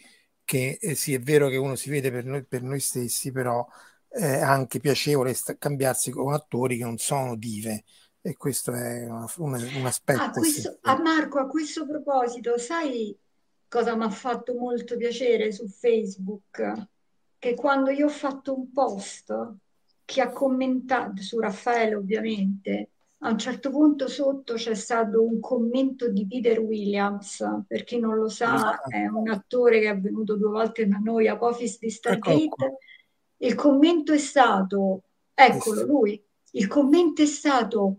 che eh, sì, è vero che uno si vede per noi, per noi stessi, però è anche piacevole sta- cambiarsi con attori che non sono dive e questo è una- una- un aspetto
Ah, questo, a Marco, a questo proposito, sai cosa mi ha fatto molto piacere su Facebook? Che quando io ho fatto un post che ha commentato su Raffaele, ovviamente, a un certo punto sotto c'è stato un commento di Peter Williams, per chi non lo sa, è un attore che è venuto due volte da noi a Office di Stargate. Il commento è stato, eccolo lui, il commento è stato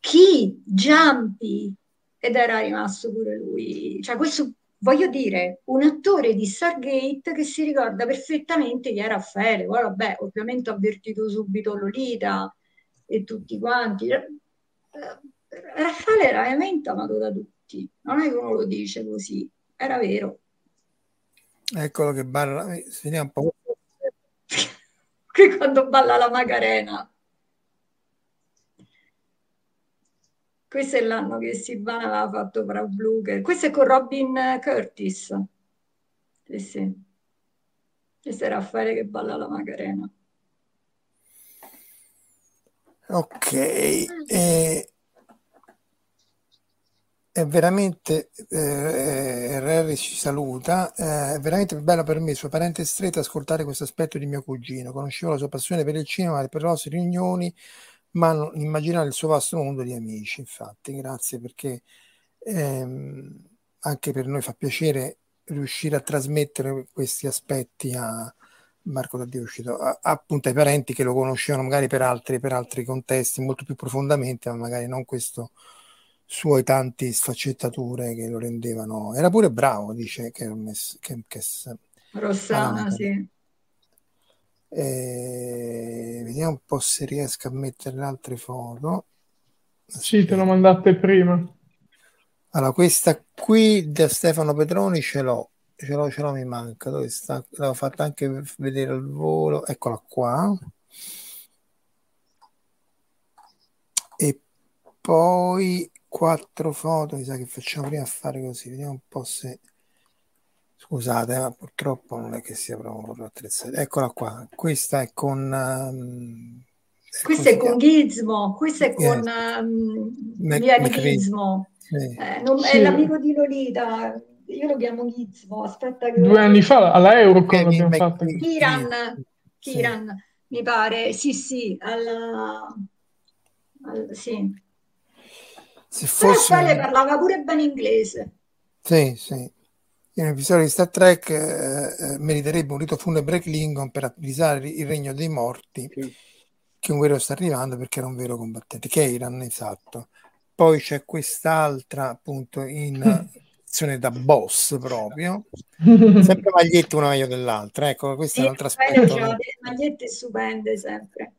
chi? Giampi? Ed era rimasto pure lui. Cioè, questo voglio dire, un attore di Stargate che si ricorda perfettamente chi è Raffaele. Poi, vabbè, ovviamente ho avvertito subito Lolita e tutti quanti. Eh, Raffaele era veramente amato da tutti, non è che uno lo dice così, era vero.
Eccolo che balla, eh, vediamo un po'. [laughs]
Qui quando balla la Macarena. Questo è l'anno che Silvana aveva fatto Frau Blucher. Questo è con Robin Curtis. Sì, sì. Questo è Raffaele che balla la Macarena.
Ok, e è veramente eh, Rary ci saluta eh, è veramente bello per me suo parente stretto ascoltare questo aspetto di mio cugino conoscevo la sua passione per il cinema per le nostre riunioni ma immaginare il suo vasto mondo di amici infatti grazie perché ehm, anche per noi fa piacere riuscire a trasmettere questi aspetti a Marco Taddeo uscito a, appunto ai parenti che lo conoscevano magari per altri, per altri contesti molto più profondamente ma magari non questo suoi tanti sfaccettature che lo rendevano. Era pure bravo, dice Kermes, Kemkes.
Rossana, sì.
Eh, vediamo un po' se riesco a mettere le altre foto.
Sì, te l'ho mandate prima.
Allora, questa qui da Stefano Petroni ce l'ho, ce l'ho, ce l'ho, mi manca. Dove sta? L'ho fatta anche vedere al volo. Eccola qua. E poi quattro foto, mi sa che facciamo prima a fare così, vediamo un po' se... Scusate, ma purtroppo non è che sia proprio attrezzata. Eccola qua, questa è con... Um,
questa è con Gizmo, questa è con um, Vieni Gizmo. Sì. Eh, non, sì. È l'amico di Lolita, io lo chiamo Gizmo, aspetta che...
Due anni fa all'Eurocon abbiamo fatto.
Kiran, Kiran, sì. mi pare, sì sì, alla... Al, sì
se fosse...
Però parlava pure bene inglese.
Sì, sì. In un episodio di Star Trek eh, eh, meriterebbe un rito funebre Klingon per avvisare il regno dei morti sì. che un guerriero sta arrivando perché era un vero combattente, che erano esatto. Poi c'è quest'altra appunto in azione da boss proprio, [laughs] sempre magliette una meglio dell'altra. Ecco, questo sì, è un altro aspetto.
Delle magliette stupende sempre.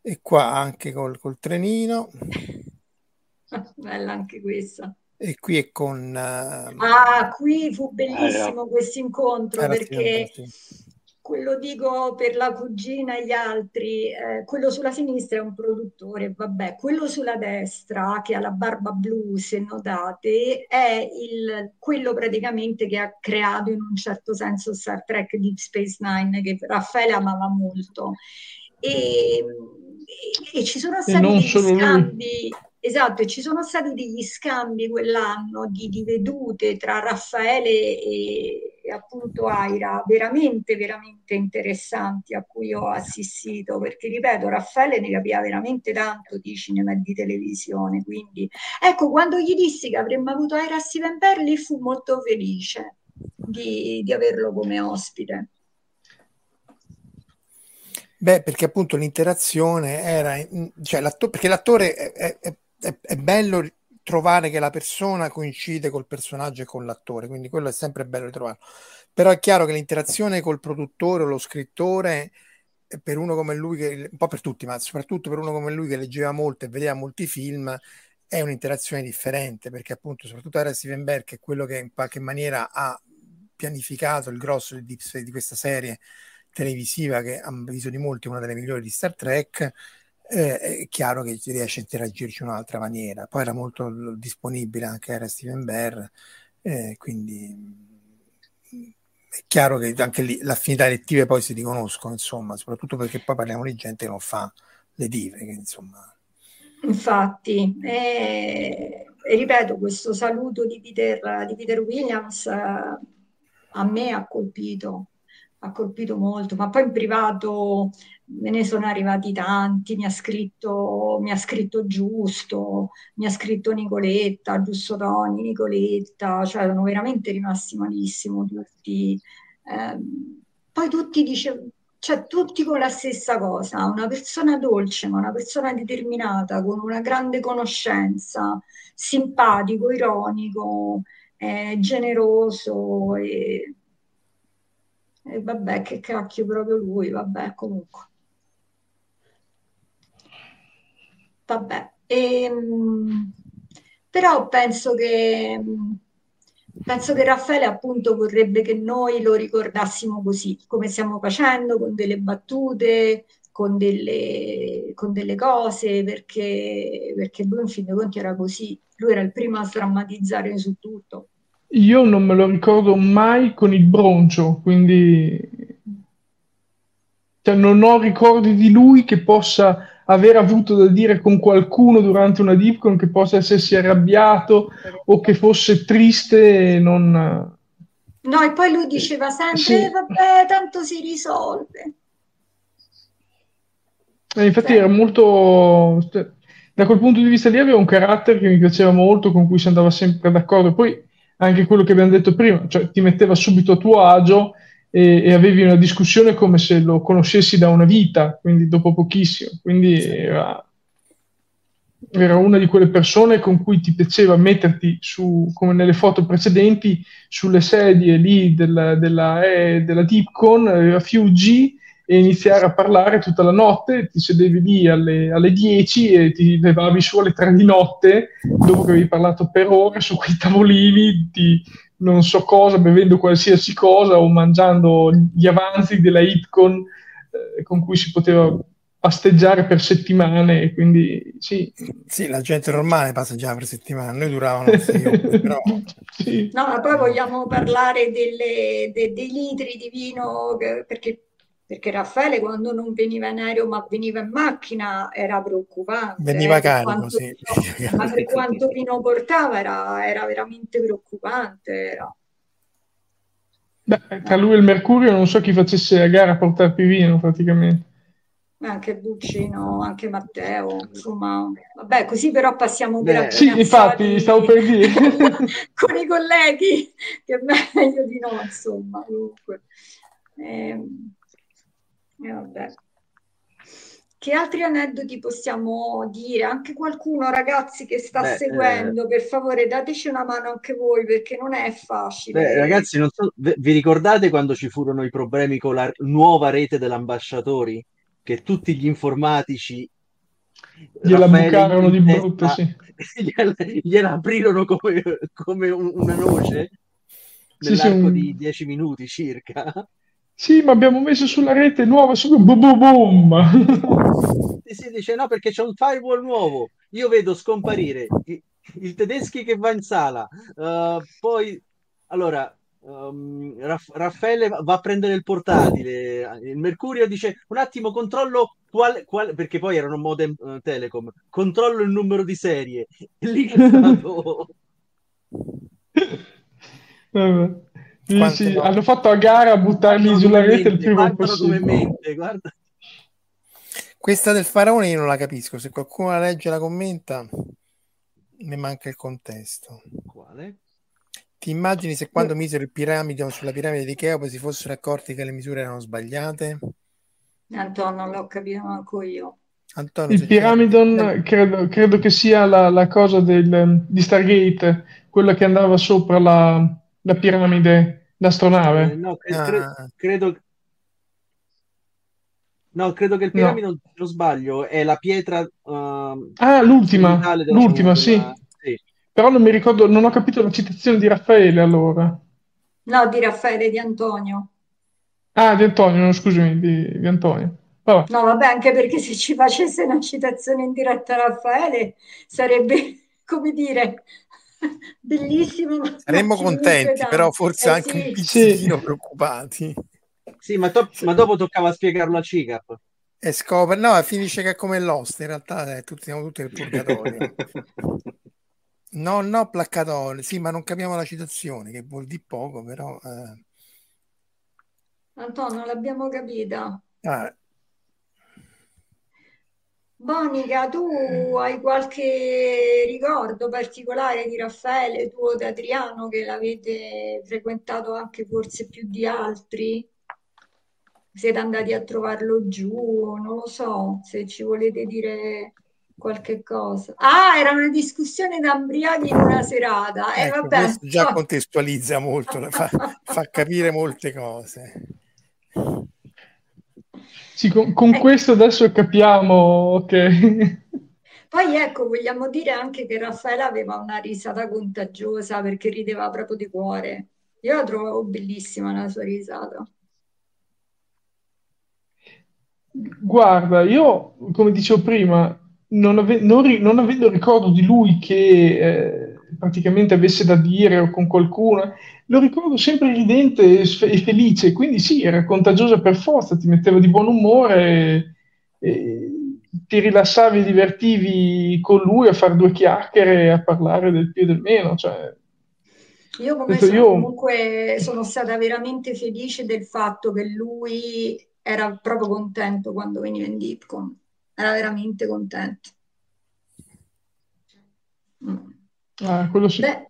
E qua anche col, col trenino. [laughs]
Bella anche questa.
E qui è con... Uh...
Ah, qui fu bellissimo ah, questo incontro perché quello dico per la cugina e gli altri, eh, quello sulla sinistra è un produttore, vabbè, quello sulla destra che ha la barba blu, se notate, è il, quello praticamente che ha creato in un certo senso Star Trek Deep Space Nine che Raffaele amava molto. E, e, e ci sono stati degli scambi... Lui Esatto, e ci sono stati degli scambi quell'anno di, di vedute tra Raffaele e, e, appunto Aira, veramente, veramente interessanti a cui ho assistito, perché ripeto, Raffaele ne capiva veramente tanto di cinema e di televisione, quindi ecco, quando gli dissi che avremmo avuto Aira Steven Berli fu molto felice di, di averlo come ospite.
Beh, perché appunto l'interazione era, cioè l'attore, perché l'attore è, è, è, è bello trovare che la persona coincide col personaggio e con l'attore, quindi quello è sempre bello ritrovarlo. Però è chiaro che l'interazione col produttore o lo scrittore, eh, per uno come lui, che, un po' per tutti, ma soprattutto per uno come lui che leggeva molto e vedeva molti film, è un'interazione differente, perché appunto, soprattutto era Steven Berg, che è quello che in qualche maniera ha pianificato il grosso di, di questa serie televisiva che a avviso di molti è una delle migliori di Star Trek, eh, è chiaro che riesce a interagirci in un'altra maniera. Poi era molto disponibile anche era Steven Bear, eh, quindi mm, è chiaro che anche lì le affinità elettive poi si riconoscono, insomma, soprattutto perché poi parliamo di gente che non fa le dive, che, insomma.
Infatti, eh, ripeto, questo saluto di Peter, di Peter Williams eh, a me ha colpito, ha colpito molto, ma poi in privato me ne sono arrivati tanti, mi ha scritto, mi ha scritto Giusto, mi ha scritto Nicoletta, Giusto Toni, Nicoletta, cioè sono veramente rimasti malissimo tutti. Eh, poi tutti dicevano, cioè tutti con la stessa cosa, una persona dolce, ma una persona determinata, con una grande conoscenza, simpatico, ironico, eh, generoso e, e vabbè, che cacchio proprio lui, vabbè, comunque. Vabbè, ehm, però penso che, penso che Raffaele appunto vorrebbe che noi lo ricordassimo così, come stiamo facendo, con delle battute, con delle, con delle cose perché, perché lui in fin dei conti era così, lui era il primo a sdrammatizzare su tutto.
Io non me lo ricordo mai con il broncio, quindi cioè, non ho ricordi di lui che possa aver avuto da dire con qualcuno durante una Dipcon che possa essersi arrabbiato o che fosse triste e non...
No, e poi lui diceva sempre, sì. Eh, vabbè, tanto si risolve.
E infatti sì. era molto... Cioè, da quel punto di vista lì aveva un carattere che mi piaceva molto, con cui si andava sempre d'accordo. Poi anche quello che abbiamo detto prima, cioè ti metteva subito a tuo agio e, e, avevi una discussione come se lo conoscessi da una vita, quindi dopo pochissimo. Quindi era, era una di quelle persone con cui ti piaceva metterti su, come nelle foto precedenti, sulle sedie lì della, della, eh, della Dipcon, aveva Fuji e iniziare a parlare tutta la notte, ti sedevi lì alle, alle 10 e ti levavi su alle 3 di notte, dopo che avevi parlato per ore su quei tavolini, ti, non so cosa, bevendo qualsiasi cosa o mangiando gli avanzi della Hitcon eh, con cui si poteva pasteggiare per settimane, quindi sì.
Sì, la gente normale passeggiava per settimane, noi duravano sei ore, [laughs] però...
sì. No, ma poi vogliamo parlare delle, de, dei litri di vino, perché perché Raffaele quando non veniva in aereo ma veniva in macchina era preoccupante.
Veniva eh, carico,
quanto,
sì. [laughs]
ma per quanto vino portava era, era veramente preoccupante. Era.
Beh, tra lui e il Mercurio non so chi facesse la gara a portarti vino praticamente.
Anche Buccino, anche Matteo, insomma, vabbè, così però passiamo
Beh, per Sì, infatti, stavo per dire. [laughs]
con i colleghi, che è meglio di no, insomma, comunque. Eh, e vabbè. Che altri aneddoti possiamo dire? Anche qualcuno, ragazzi, che sta Beh, seguendo, eh... per favore, dateci una mano anche voi perché non è facile.
Beh, ragazzi, non so, vi ricordate quando ci furono i problemi con la nuova rete dell'ambasciatori? Che tutti gli informatici
gliela bucarono di brutto, sì. [laughs]
gliela, gliela aprirono come, come una noce nell'arco sì, sì, di dieci minuti circa.
Sì, ma abbiamo messo sulla rete nuova, su boom, boom,
boom. Sì, si dice no perché c'è un firewall nuovo. Io vedo scomparire il, il tedeschi che va in sala, uh, poi allora um, Raff- Raffaele va a prendere il portatile, il Mercurio dice un attimo controllo quale, quale perché poi erano modem uh, telecom, controllo il numero di serie. [laughs] Lì è stato... [laughs]
Sì, sì, hanno fatto a gara a buttarli sulla rete il prima possibile. Mente,
Questa del faraone io non la capisco, se qualcuno la legge e la commenta mi manca il contesto.
Quale?
Ti immagini se quando misero il piramide sulla piramide di Cheope si fossero accorti che le misure erano sbagliate?
Antonio, non l'ho capito manco io.
Antonio, il Pyramidon credo, credo, che sia la, la cosa del, di Stargate, quella che andava sopra la, la piramide d'astronave?
Eh, no, cre- cre- ah. credo... No, credo che il piramide, no. non sbaglio, è la pietra... Uh,
ah, l'ultima, l'ultima, sì. sì. Però non mi ricordo, non ho capito la citazione di Raffaele allora.
No, di Raffaele, di Antonio.
Ah, di Antonio, no, scusami, di, di Antonio.
Vabbè. No, vabbè, anche perché se ci facesse una citazione in diretta a Raffaele sarebbe, [laughs] come dire, [laughs] bellissimo.
Saremmo contenti, però forse eh, anche sì. un pizzichino sì. preoccupati.
Sì, ma, to- ma, dopo toccava spiegarlo a Cicap.
E scopre, no, finisce che è come Lost, in realtà eh, tutti, siamo tutti nel purgatorio. [laughs] no, no, placcatorio, sì, ma non capiamo la citazione, che vuol dire poco, però... Eh...
Antonio, l'abbiamo capita.
Ah,
Monica, tu hai qualche ricordo particolare di Raffaele, tu o di Adriano, che l'avete frequentato anche forse più di altri? Siete andati a trovarlo giù, non lo so, se ci volete dire qualche cosa. Ah, era una discussione da ambriati in una serata. Eh,
ecco,
vabbè.
Questo già contestualizza molto, fa, fa capire molte cose.
Sì, con, con eh. questo adesso capiamo, ok. [laughs]
Poi ecco, vogliamo dire anche che Raffaele aveva una risata contagiosa perché rideva proprio di cuore. Io la trovavo bellissima la sua risata.
Guarda, io, come dicevo prima, non, ave- non ri- non avendo ricordo di lui che eh, praticamente avesse da dire o con qualcuno, lo ricordo sempre ridente e, sfe- e felice, quindi sì, era contagiosa per forza, ti metteva di buon umore, e, e ti rilassavi e divertivi con lui a fare due chiacchiere a parlare del più e del meno, cioè,
Io come sono
io,
comunque sono stata veramente felice del fatto che lui era proprio contento quando veniva in Dipcon, era veramente contento. Mm.
Ah, quello sì.
Beh,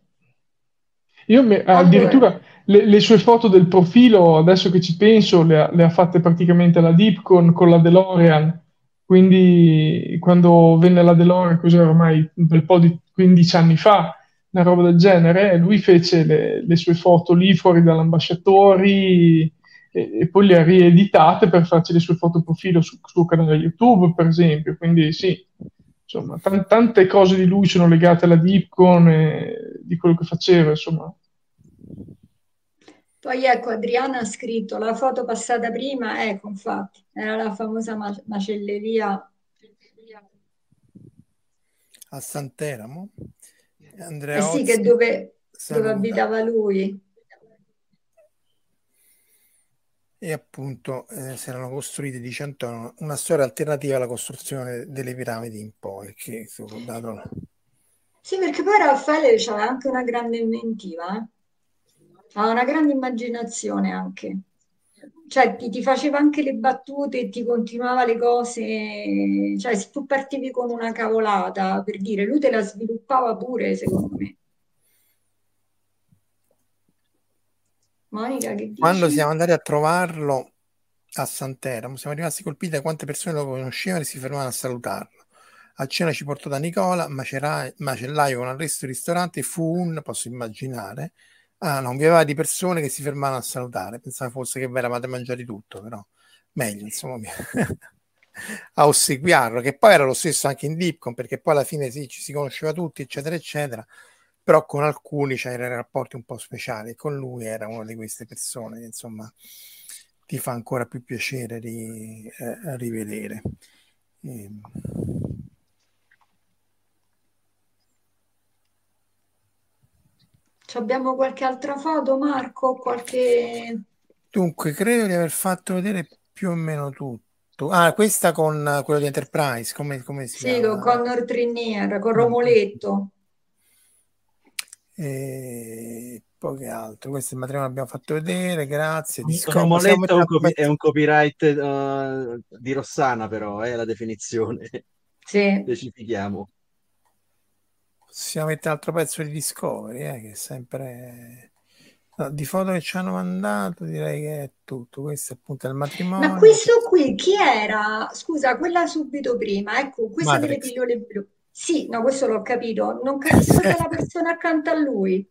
Io me-
allora,
addirittura le, le sue foto del profilo, adesso che ci penso, le ha, le ha fatte praticamente alla Dipcon con la DeLorean. Quindi quando venne la DeLorean, cos'era ormai un bel po' di 15 anni fa, una roba del genere, lui fece le, le sue foto lì fuori dall'ambasciatori e, e poi le ha rieditate per farci le sue foto profilo sul suo canale YouTube, per esempio. Quindi sì, insomma, tan- tante cose di lui sono legate alla Dipcon e di quello che faceva, insomma.
poi ecco, Adriana ha scritto la foto passata prima, ecco, infatti, era la famosa ma- macelleria.
a Santeramo.
Eh
Andrea
sì, che
Ozzi
dove, dove abitava lui.
E appunto eh, si erano costruiti, dice Antonio, una storia alternativa alla costruzione delle piramidi in poi, che dato...
Sì, perché poi Raffaele aveva anche una grande inventiva, eh? Aveva una grande immaginazione anche. Cioè, ti, ti faceva anche le battute ti continuava le cose. Cioè, se tu partivi con una cavolata, per dire, lui te la sviluppava pure, secondo me. Monica, che
Quando
dici?
siamo andati a trovarlo a Santeramo, siamo rimasti colpiti da quante persone lo conoscevano e si fermavano a salutarlo. A cena ci portò da Nicola, macellaio con arresto e ristorante, fu un, posso immaginare, ah, non vi aveva di persone che si fermavano a salutare. Pensavo fosse che vi eravate mangiati tutto, però meglio, insomma, [laughs] a ossequiarlo, che poi era lo stesso anche in Dipcon, perché poi alla fine sì, ci si conosceva tutti, eccetera, eccetera, però con alcuni c'erano rapporti un po' speciali e con lui era una di queste persone che insomma ti fa ancora più piacere ri- eh, rivedere. Ehm,
Ci abbiamo qualche altra foto, Marco? Qualche...
Dunque, credo di aver fatto vedere più o meno tutto. Ah, questa con eh, quello di Enterprise, come, come si
Sì, con
chiama?
Connor Trinnier, con
Mm, mm.
Romoletto.
E poi che altro? Questo è il matrimonio che abbiamo fatto vedere, grazie. Disco- possiamo
Romoletto è
mettere
un, copi- è un copyright eh, di Rossana, però è la definizione.
Sì.
Specifichiamo.
Possiamo mettere un altro pezzo di Discovery, eh, che è sempre... no, di foto che ci hanno mandato, direi che è tutto. Questo è appunto il
Ma
matrimonio.
questo qui chi era? Scusa, quella subito prima, ecco, questa delle
Matrix.
pillole blu. Sì, no, questo l'ho capito. Non capisco è la [laughs] persona accanto a lui.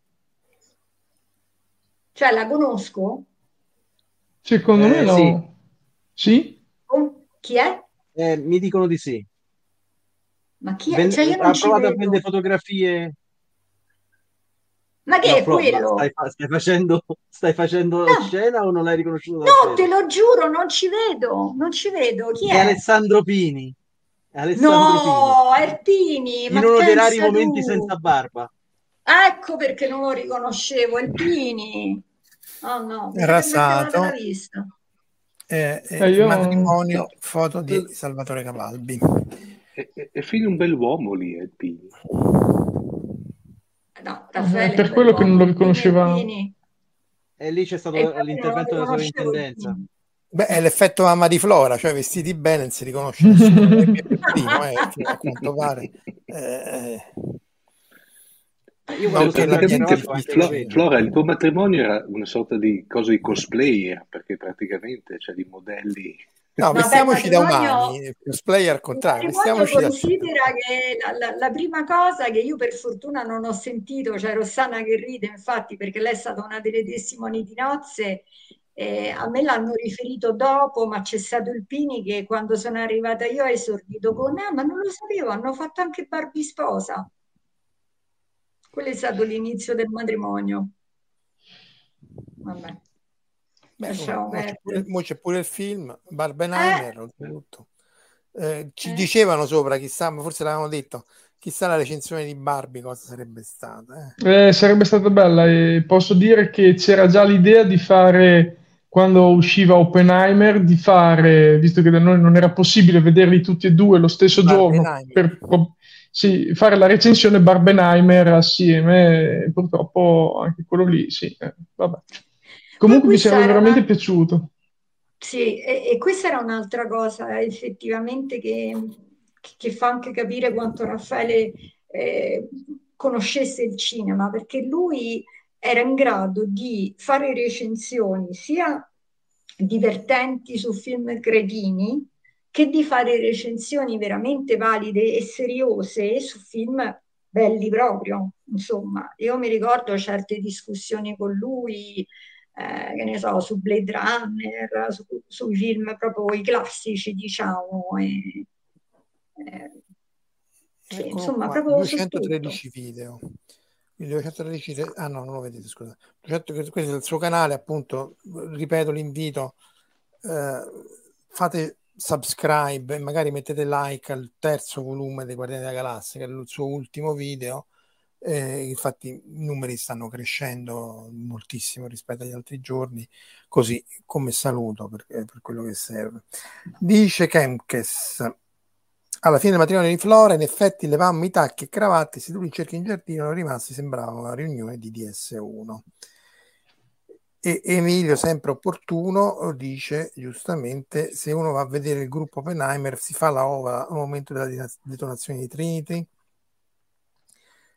Cioè, la conosco?
Secondo me
Eh,
no.
sì.
Sì?
Oh, Chi è?
Eh, mi dicono di sì.
Ma chi è?
Ven-
Cioè, io
ha provato a
vedo.
vendere fotografie.
Ma che
No,
è
prova,
quello?
stai, stai facendo, stai facendo
No,
scena o non l'hai riconosciuto
no, te lo giuro, non ci vedo. Non ci vedo. Chi
È
è?
Alessandro Pini. Alessandro.
No, Erpini,
In
ma
uno dei rari
pensa
momenti
tu.
senza barba.
Ecco perché non lo riconoscevo, Erpini. Oh no,
Rasato, eh, eh,
Eh,
il
io...
matrimonio, foto di Salvatore Cavalbi.
È, è, è fino un bell'uomo lì, Pini.
No,
È
Raffaele è
per quello che non lo riconosceva.
E lì c'è stato l'intervento della sovrintendenza.
Erpini.
Beh, è l'effetto mamma di Flora, cioè vestiti bene, non si riconosce nessuno. È primo, eh, a quanto pare. Eh,
Io andato
gente
in
Praticamente, Flo-. Flora, il tuo matrimonio era una sorta di cosa di cosplayer, perché praticamente c'è di modelli.
No,
No,
vestiamoci da umani, il cosplay al contrario, vestiamoci da...
considera che la, la- la prima cosa che io per fortuna non ho sentito, cioè Rossana che ride, infatti, perché lei è stata una delle testimoni di nozze, eh, a me l'hanno riferito dopo, ma c'è stato il Pini che quando sono arrivata io ha esordito con, ah, ma non lo sapevo, hanno fatto anche Barbie sposa. Quello è stato l'inizio del matrimonio. Vabbè.
Beh,
Lasciamo
mo c'è, pure, c'è pure il film, Barbenheimer,
Eh,
oltretutto. Eh, ci
eh.
dicevano sopra, chissà, ma forse l'avevamo detto, chissà la recensione di Barbie cosa sarebbe stata. eh.
Eh, sarebbe stata bella e posso dire che c'era già l'idea di fare, quando usciva Oppenheimer, di fare, visto che da noi non era possibile vederli tutti e due lo stesso giorno, per sì, fare la recensione Barbenheimer assieme, purtroppo anche quello lì, sì, eh, vabbè. Comunque mi sarebbe
era
veramente
una...
piaciuto.
Sì, e, e questa era un'altra cosa effettivamente che, che fa anche capire quanto Raffaele eh, conoscesse il cinema, perché lui era in grado di fare recensioni sia divertenti su film cretini che di fare recensioni veramente valide e seriose su film belli proprio. Insomma, io mi ricordo certe discussioni con lui eh, che ne so, su Blade Runner, su, sui film proprio i classici, diciamo. E, eh, sì,
Eccolo
insomma,
qua,
proprio su tutto.
213 video. Il 213, re- ah no, non lo vedete, scusa. 200 questo è il suo canale, appunto, ripeto l'invito, eh, fate subscribe e magari mettete like al terzo volume dei Guardiani della Galassia, che è il suo ultimo video. Eh, infatti i numeri stanno crescendo moltissimo rispetto agli altri giorni, così come saluto per, per quello che serve. Dice Kemkes, alla fine del matrimonio di Flora, in effetti levammo i tacchi e cravatte, seduti in cerchio in giardino, erano rimasti, sembrava una riunione di DS1. E Emilio, sempre opportuno, dice giustamente: se uno va a vedere il gruppo Oppenheimer, si fa la ova al momento della detonazione di Trinity.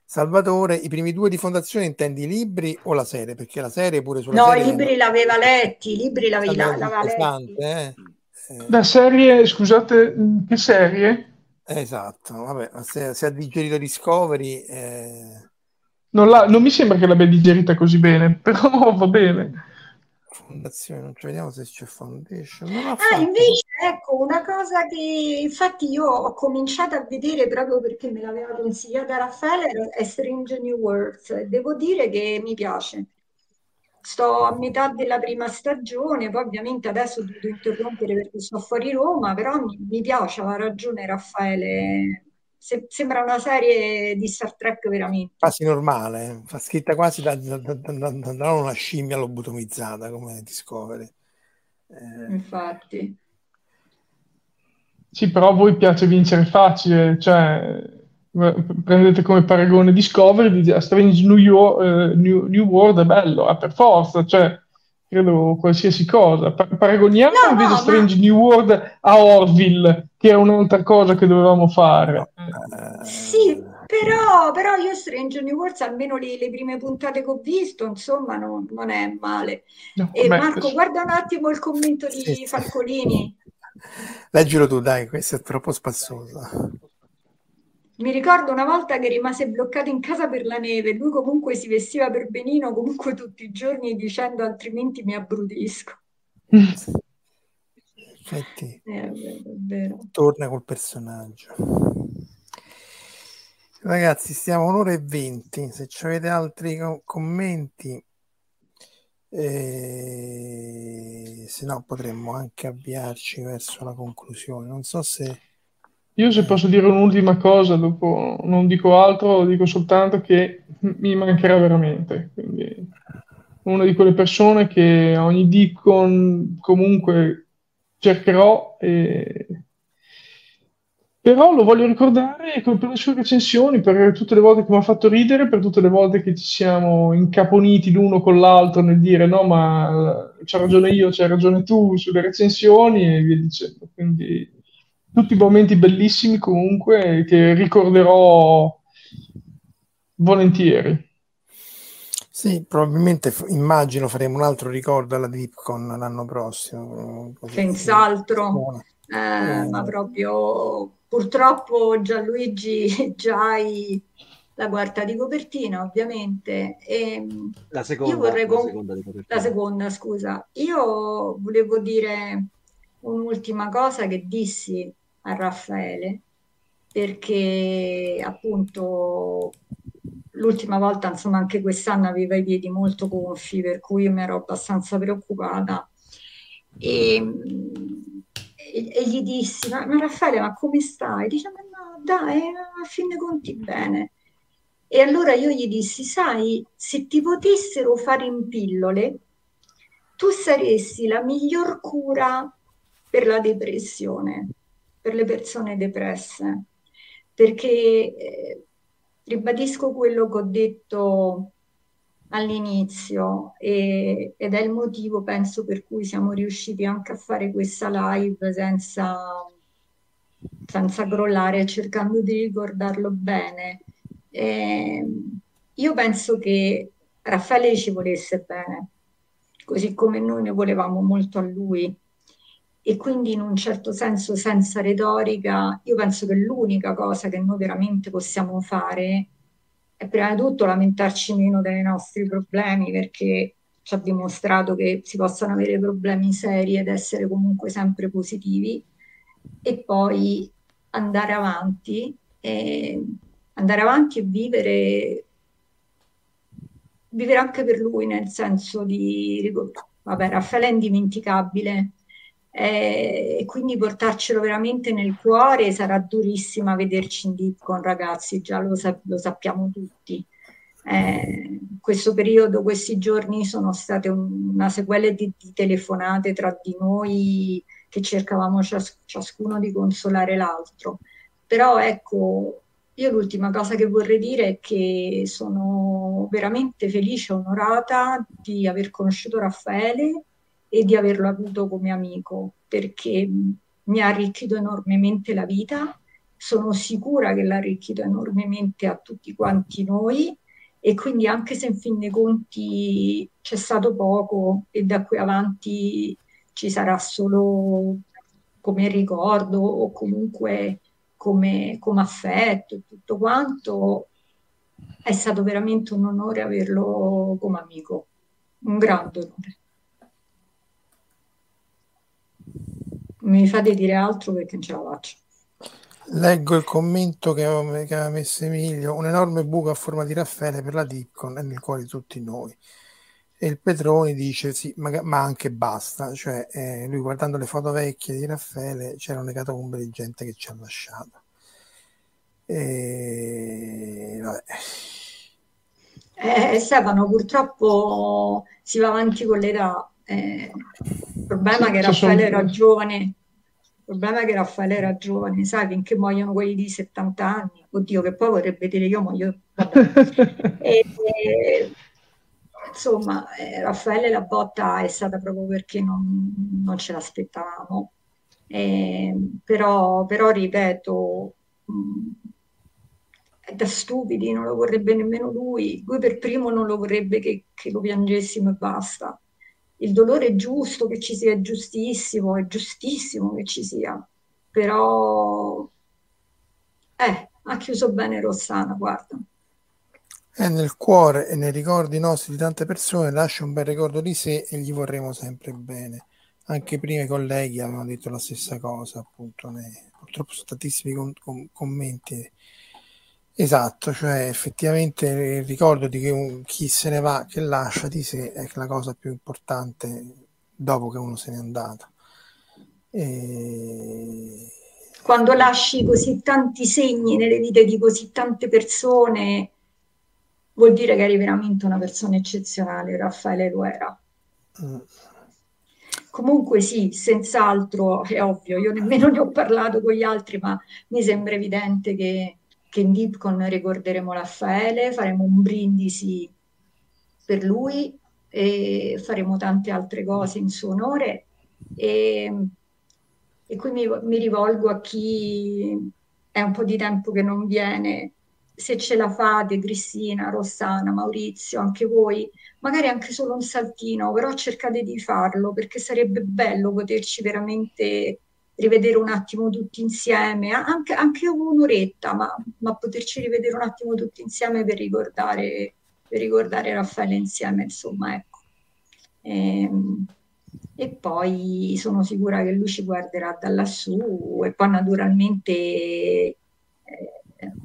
Salvatore, i primi due di fondazione intendi i libri o la serie? Perché la serie pure sulla
No, i
serie
libri l'aveva letti, i libri
Sembra
l'aveva letti.
eh? Eh,
La serie, scusate, che serie?
Esatto, vabbè, se, se ha digerito Discovery, eh,
Non, l'ha- non mi sembra che l'abbia digerita così bene, [laughs] però va bene.
fondazione, non ci vediamo se c'è foundation.
Ah,
fatto.
invece, ecco, una cosa che infatti io ho cominciato a vedere proprio perché me l'aveva consigliata Raffaele è Strange New Worlds. e Devo dire che mi piace. Sto a metà della prima stagione, poi ovviamente adesso ho dovuto interrompere perché sto fuori Roma, però mi, mi piace, aveva ragione Raffaele. Se- sembra una serie di Star Trek veramente.
quasi normale, eh. fa scritta quasi da, da- da- da- da- da una scimmia lobotomizzata come Discovery. Eh,
Infatti.
Sì, però a voi piace vincere facile, cioè prendete come paragone Discovery, dite a Strange New, Yo- eh, New- New World è bello, ah, per forza, cioè credo qualsiasi cosa. Pa- paragoniamo
No,
invece
no, ma
Strange New World a Orville, che è un'altra cosa che dovevamo fare.
eh,
Sì, però, però io Strange New Worlds, almeno le, le prime puntate che ho visto, insomma, non, non è male.
No,
E
vabbè,
Marco, guarda un attimo il commento di. Falcolini.
Leggilo tu, dai, questo è troppo spassoso.
Mi ricordo una volta che rimase bloccato in casa per la neve. Lui comunque si vestiva per benino, comunque tutti i giorni dicendo altrimenti mi abbrutisco.
Infatti,
Eh, vero,
torna col personaggio. Ragazzi, stiamo un'ora e venti. Se ci avete altri co- commenti, eh, se no potremmo anche avviarci verso la conclusione. Non so se...
Io se posso dire un'ultima cosa, dopo non dico altro, dico soltanto che mi mancherà veramente. Quindi una di quelle persone che ogni Deacon comunque cercherò, e... però lo voglio ricordare per le sue recensioni, per tutte le volte che mi ha fatto ridere, per tutte le volte che ci siamo incaponiti l'uno con l'altro nel dire no, ma c'ha ragione io, c'hai ragione tu sulle recensioni e via dicendo. Quindi tutti momenti bellissimi comunque che ricorderò volentieri.
Sì, probabilmente f- immagino faremo un altro ricordo alla DeepCon l'anno prossimo.
Senz'altro. Eh,
Eh,
ma proprio purtroppo Gianluigi [laughs] già hai la quarta di copertina, ovviamente. E,
La
io
seconda,
vorrei
la
con-
seconda di
la seconda, scusa. Io volevo dire un'ultima cosa che dissi a Raffaele, perché appunto l'ultima volta, insomma, anche quest'anno aveva i piedi molto gonfi, per cui mi ero abbastanza preoccupata. E, e, e gli dissi, ma, ma, Raffaele, ma come stai? Dice, ma no, dai, a fin dei conti bene. E allora io gli dissi, sai, se ti potessero fare in pillole, tu saresti la miglior cura per la depressione, per le persone depresse, perché eh, ribadisco quello che ho detto all'inizio e, ed è il motivo, penso, per cui siamo riusciti anche a fare questa live senza, senza crollare, cercando di ricordarlo bene. E io penso che Raffaele ci volesse bene, così come noi ne volevamo molto a lui. E quindi in un certo senso, senza retorica, io penso che l'unica cosa che noi veramente possiamo fare è prima di tutto lamentarci meno dei nostri problemi, perché ci ha dimostrato che si possono avere problemi seri ed essere comunque sempre positivi, e poi andare avanti e andare avanti e vivere vivere anche per lui nel senso di vabbè Raffaele è indimenticabile eh, e quindi portarcelo veramente nel cuore sarà durissima vederci in dip con ragazzi, già lo, sa- lo sappiamo tutti. Eh, questo periodo, questi giorni sono state un- una sequela di, di, telefonate tra di noi che cercavamo cias- ciascuno di consolare l'altro. Però ecco, io l'ultima cosa che vorrei dire è che sono veramente felice e onorata di aver conosciuto Raffaele e di averlo avuto come amico perché mi ha arricchito enormemente la vita, sono sicura che l'ha arricchito enormemente a tutti quanti noi. E quindi anche se in fin dei conti c'è stato poco e da qui avanti ci sarà solo come ricordo o comunque come, come affetto e tutto quanto, è stato veramente un onore averlo come amico, un grande onore. Mi fate dire altro perché non ce la faccio.
Leggo il commento che aveva, messo Emilio, un enorme buco a forma di Raffaele per la Dipcon e nel cuore di tutti noi. E il Petroni dice sì, ma, ma anche basta, cioè eh, lui guardando le foto vecchie di Raffaele c'era un'ecatombe di gente che ci ha lasciato. E... Vabbè.
Eh, Stefano, purtroppo si va avanti con l'età eh, il problema è che Raffaele era giovane, il problema è che Raffaele era giovane, sai, finché muoiono quelli di 70 anni, oddio che poi vorrebbe dire io muoio. e, [laughs] e, insomma, eh, Raffaele la botta è stata proprio perché non, non ce l'aspettavamo. Eh, però, però, ripeto, mh, è da stupidi, non lo vorrebbe nemmeno lui. Lui per primo non lo vorrebbe che, che lo piangessimo e basta il dolore è giusto che ci sia, è giustissimo, è giustissimo che ci sia, però eh, ha chiuso bene Rossana, guarda.
È nel cuore e nei ricordi nostri di tante persone lascia un bel ricordo di sé e gli vorremmo sempre bene. Anche i colleghi avevano detto la stessa cosa, appunto. Ne, purtroppo sono tantissimi com- com- commenti Esatto, cioè effettivamente il ricordo di che un, chi se ne va, che lascia di sé, è la cosa più importante dopo che uno se n'è andato. E...
Quando lasci così tanti segni nelle vite di così tante persone, vuol dire che eri veramente una persona eccezionale, Raffaele lo era. Mm. Comunque sì, senz'altro, è ovvio, io nemmeno ne ho parlato con gli altri, ma mi sembra evidente che che in Dipcon ricorderemo Raffaele, faremo un brindisi per lui e faremo tante altre cose in suo onore. E, e qui mi, mi rivolgo a chi è un po' di tempo che non viene, se ce la fate, Cristina, Rossana, Maurizio, anche voi, magari anche solo un saltino, però cercate di farlo perché sarebbe bello poterci veramente rivedere un attimo tutti insieme, anche, anche un'oretta, ma, ma, poterci rivedere un attimo tutti insieme per ricordare, per ricordare Raffaele insieme, insomma, ecco. E, ehm, e, poi sono sicura che lui ci guarderà da lassù e poi naturalmente eh,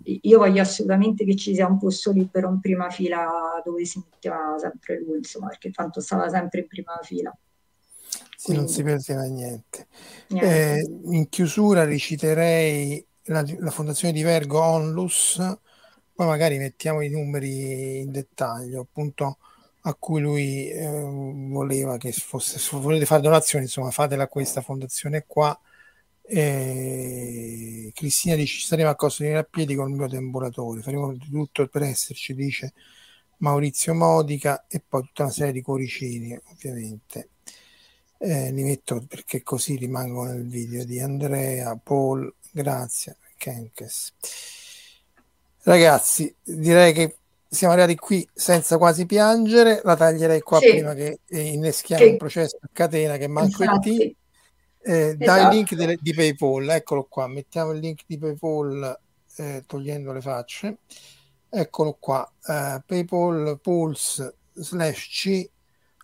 io voglio assolutamente che ci sia un posto libero in prima fila dove si metteva sempre lui, insomma, perché tanto stava sempre in prima fila.
Sì, non si perdeva niente. niente. Eh, in chiusura reciterei la, la, fondazione di Vergo Onlus, poi magari mettiamo i numeri in dettaglio, appunto a cui lui eh, voleva che fosse, se volete fare donazioni, insomma, fatela a questa fondazione qua. Eh, Cristina dice ci saremo a costo di venire a piedi con il mio temporatore, faremo di tutto per esserci, dice Maurizio Modica e poi tutta una serie di cuoricini ovviamente eh, li metto perché così rimangono nel video di Andrea, Paul, grazie, Kenkes. Ragazzi, direi che siamo arrivati qui senza quasi piangere, la taglierei qua sì. prima che inneschiamo sì. un processo a catena che manco il T. Eh, esatto. Dai il link de- di PayPal, eccolo qua, mettiamo il link di PayPal eh, togliendo le facce. Eccolo qua, eh, PayPal Pulse slash C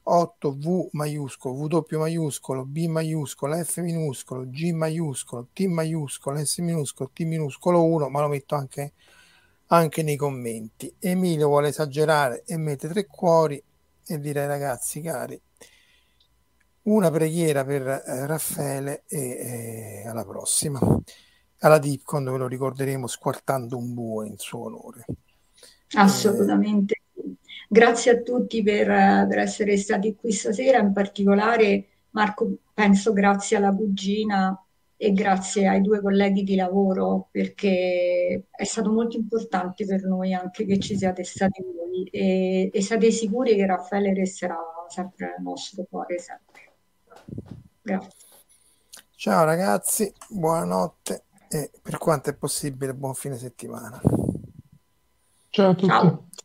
8V maiuscolo, W maiuscolo, B maiuscolo, F minuscolo, G maiuscolo, T maiuscolo, S minuscolo, T minuscolo 1, ma lo metto anche, anche nei commenti. Emilio vuole esagerare e mette tre cuori e direi ragazzi cari, una preghiera per eh, Raffaele e eh, alla prossima. Alla Dipcon ve lo ricorderemo squartando un bue in suo onore.
Assolutamente. Eh, Grazie a tutti per, per essere stati qui stasera, in particolare Marco, penso grazie alla cugina e grazie ai due colleghi di lavoro perché è stato molto importante per noi anche che ci siate stati voi e, e siate sicuri che Raffaele resterà sempre nel nostro cuore sempre. Grazie.
Ciao ragazzi, buonanotte e per quanto è possibile buon fine settimana.
Ciao a tutti. Ciao,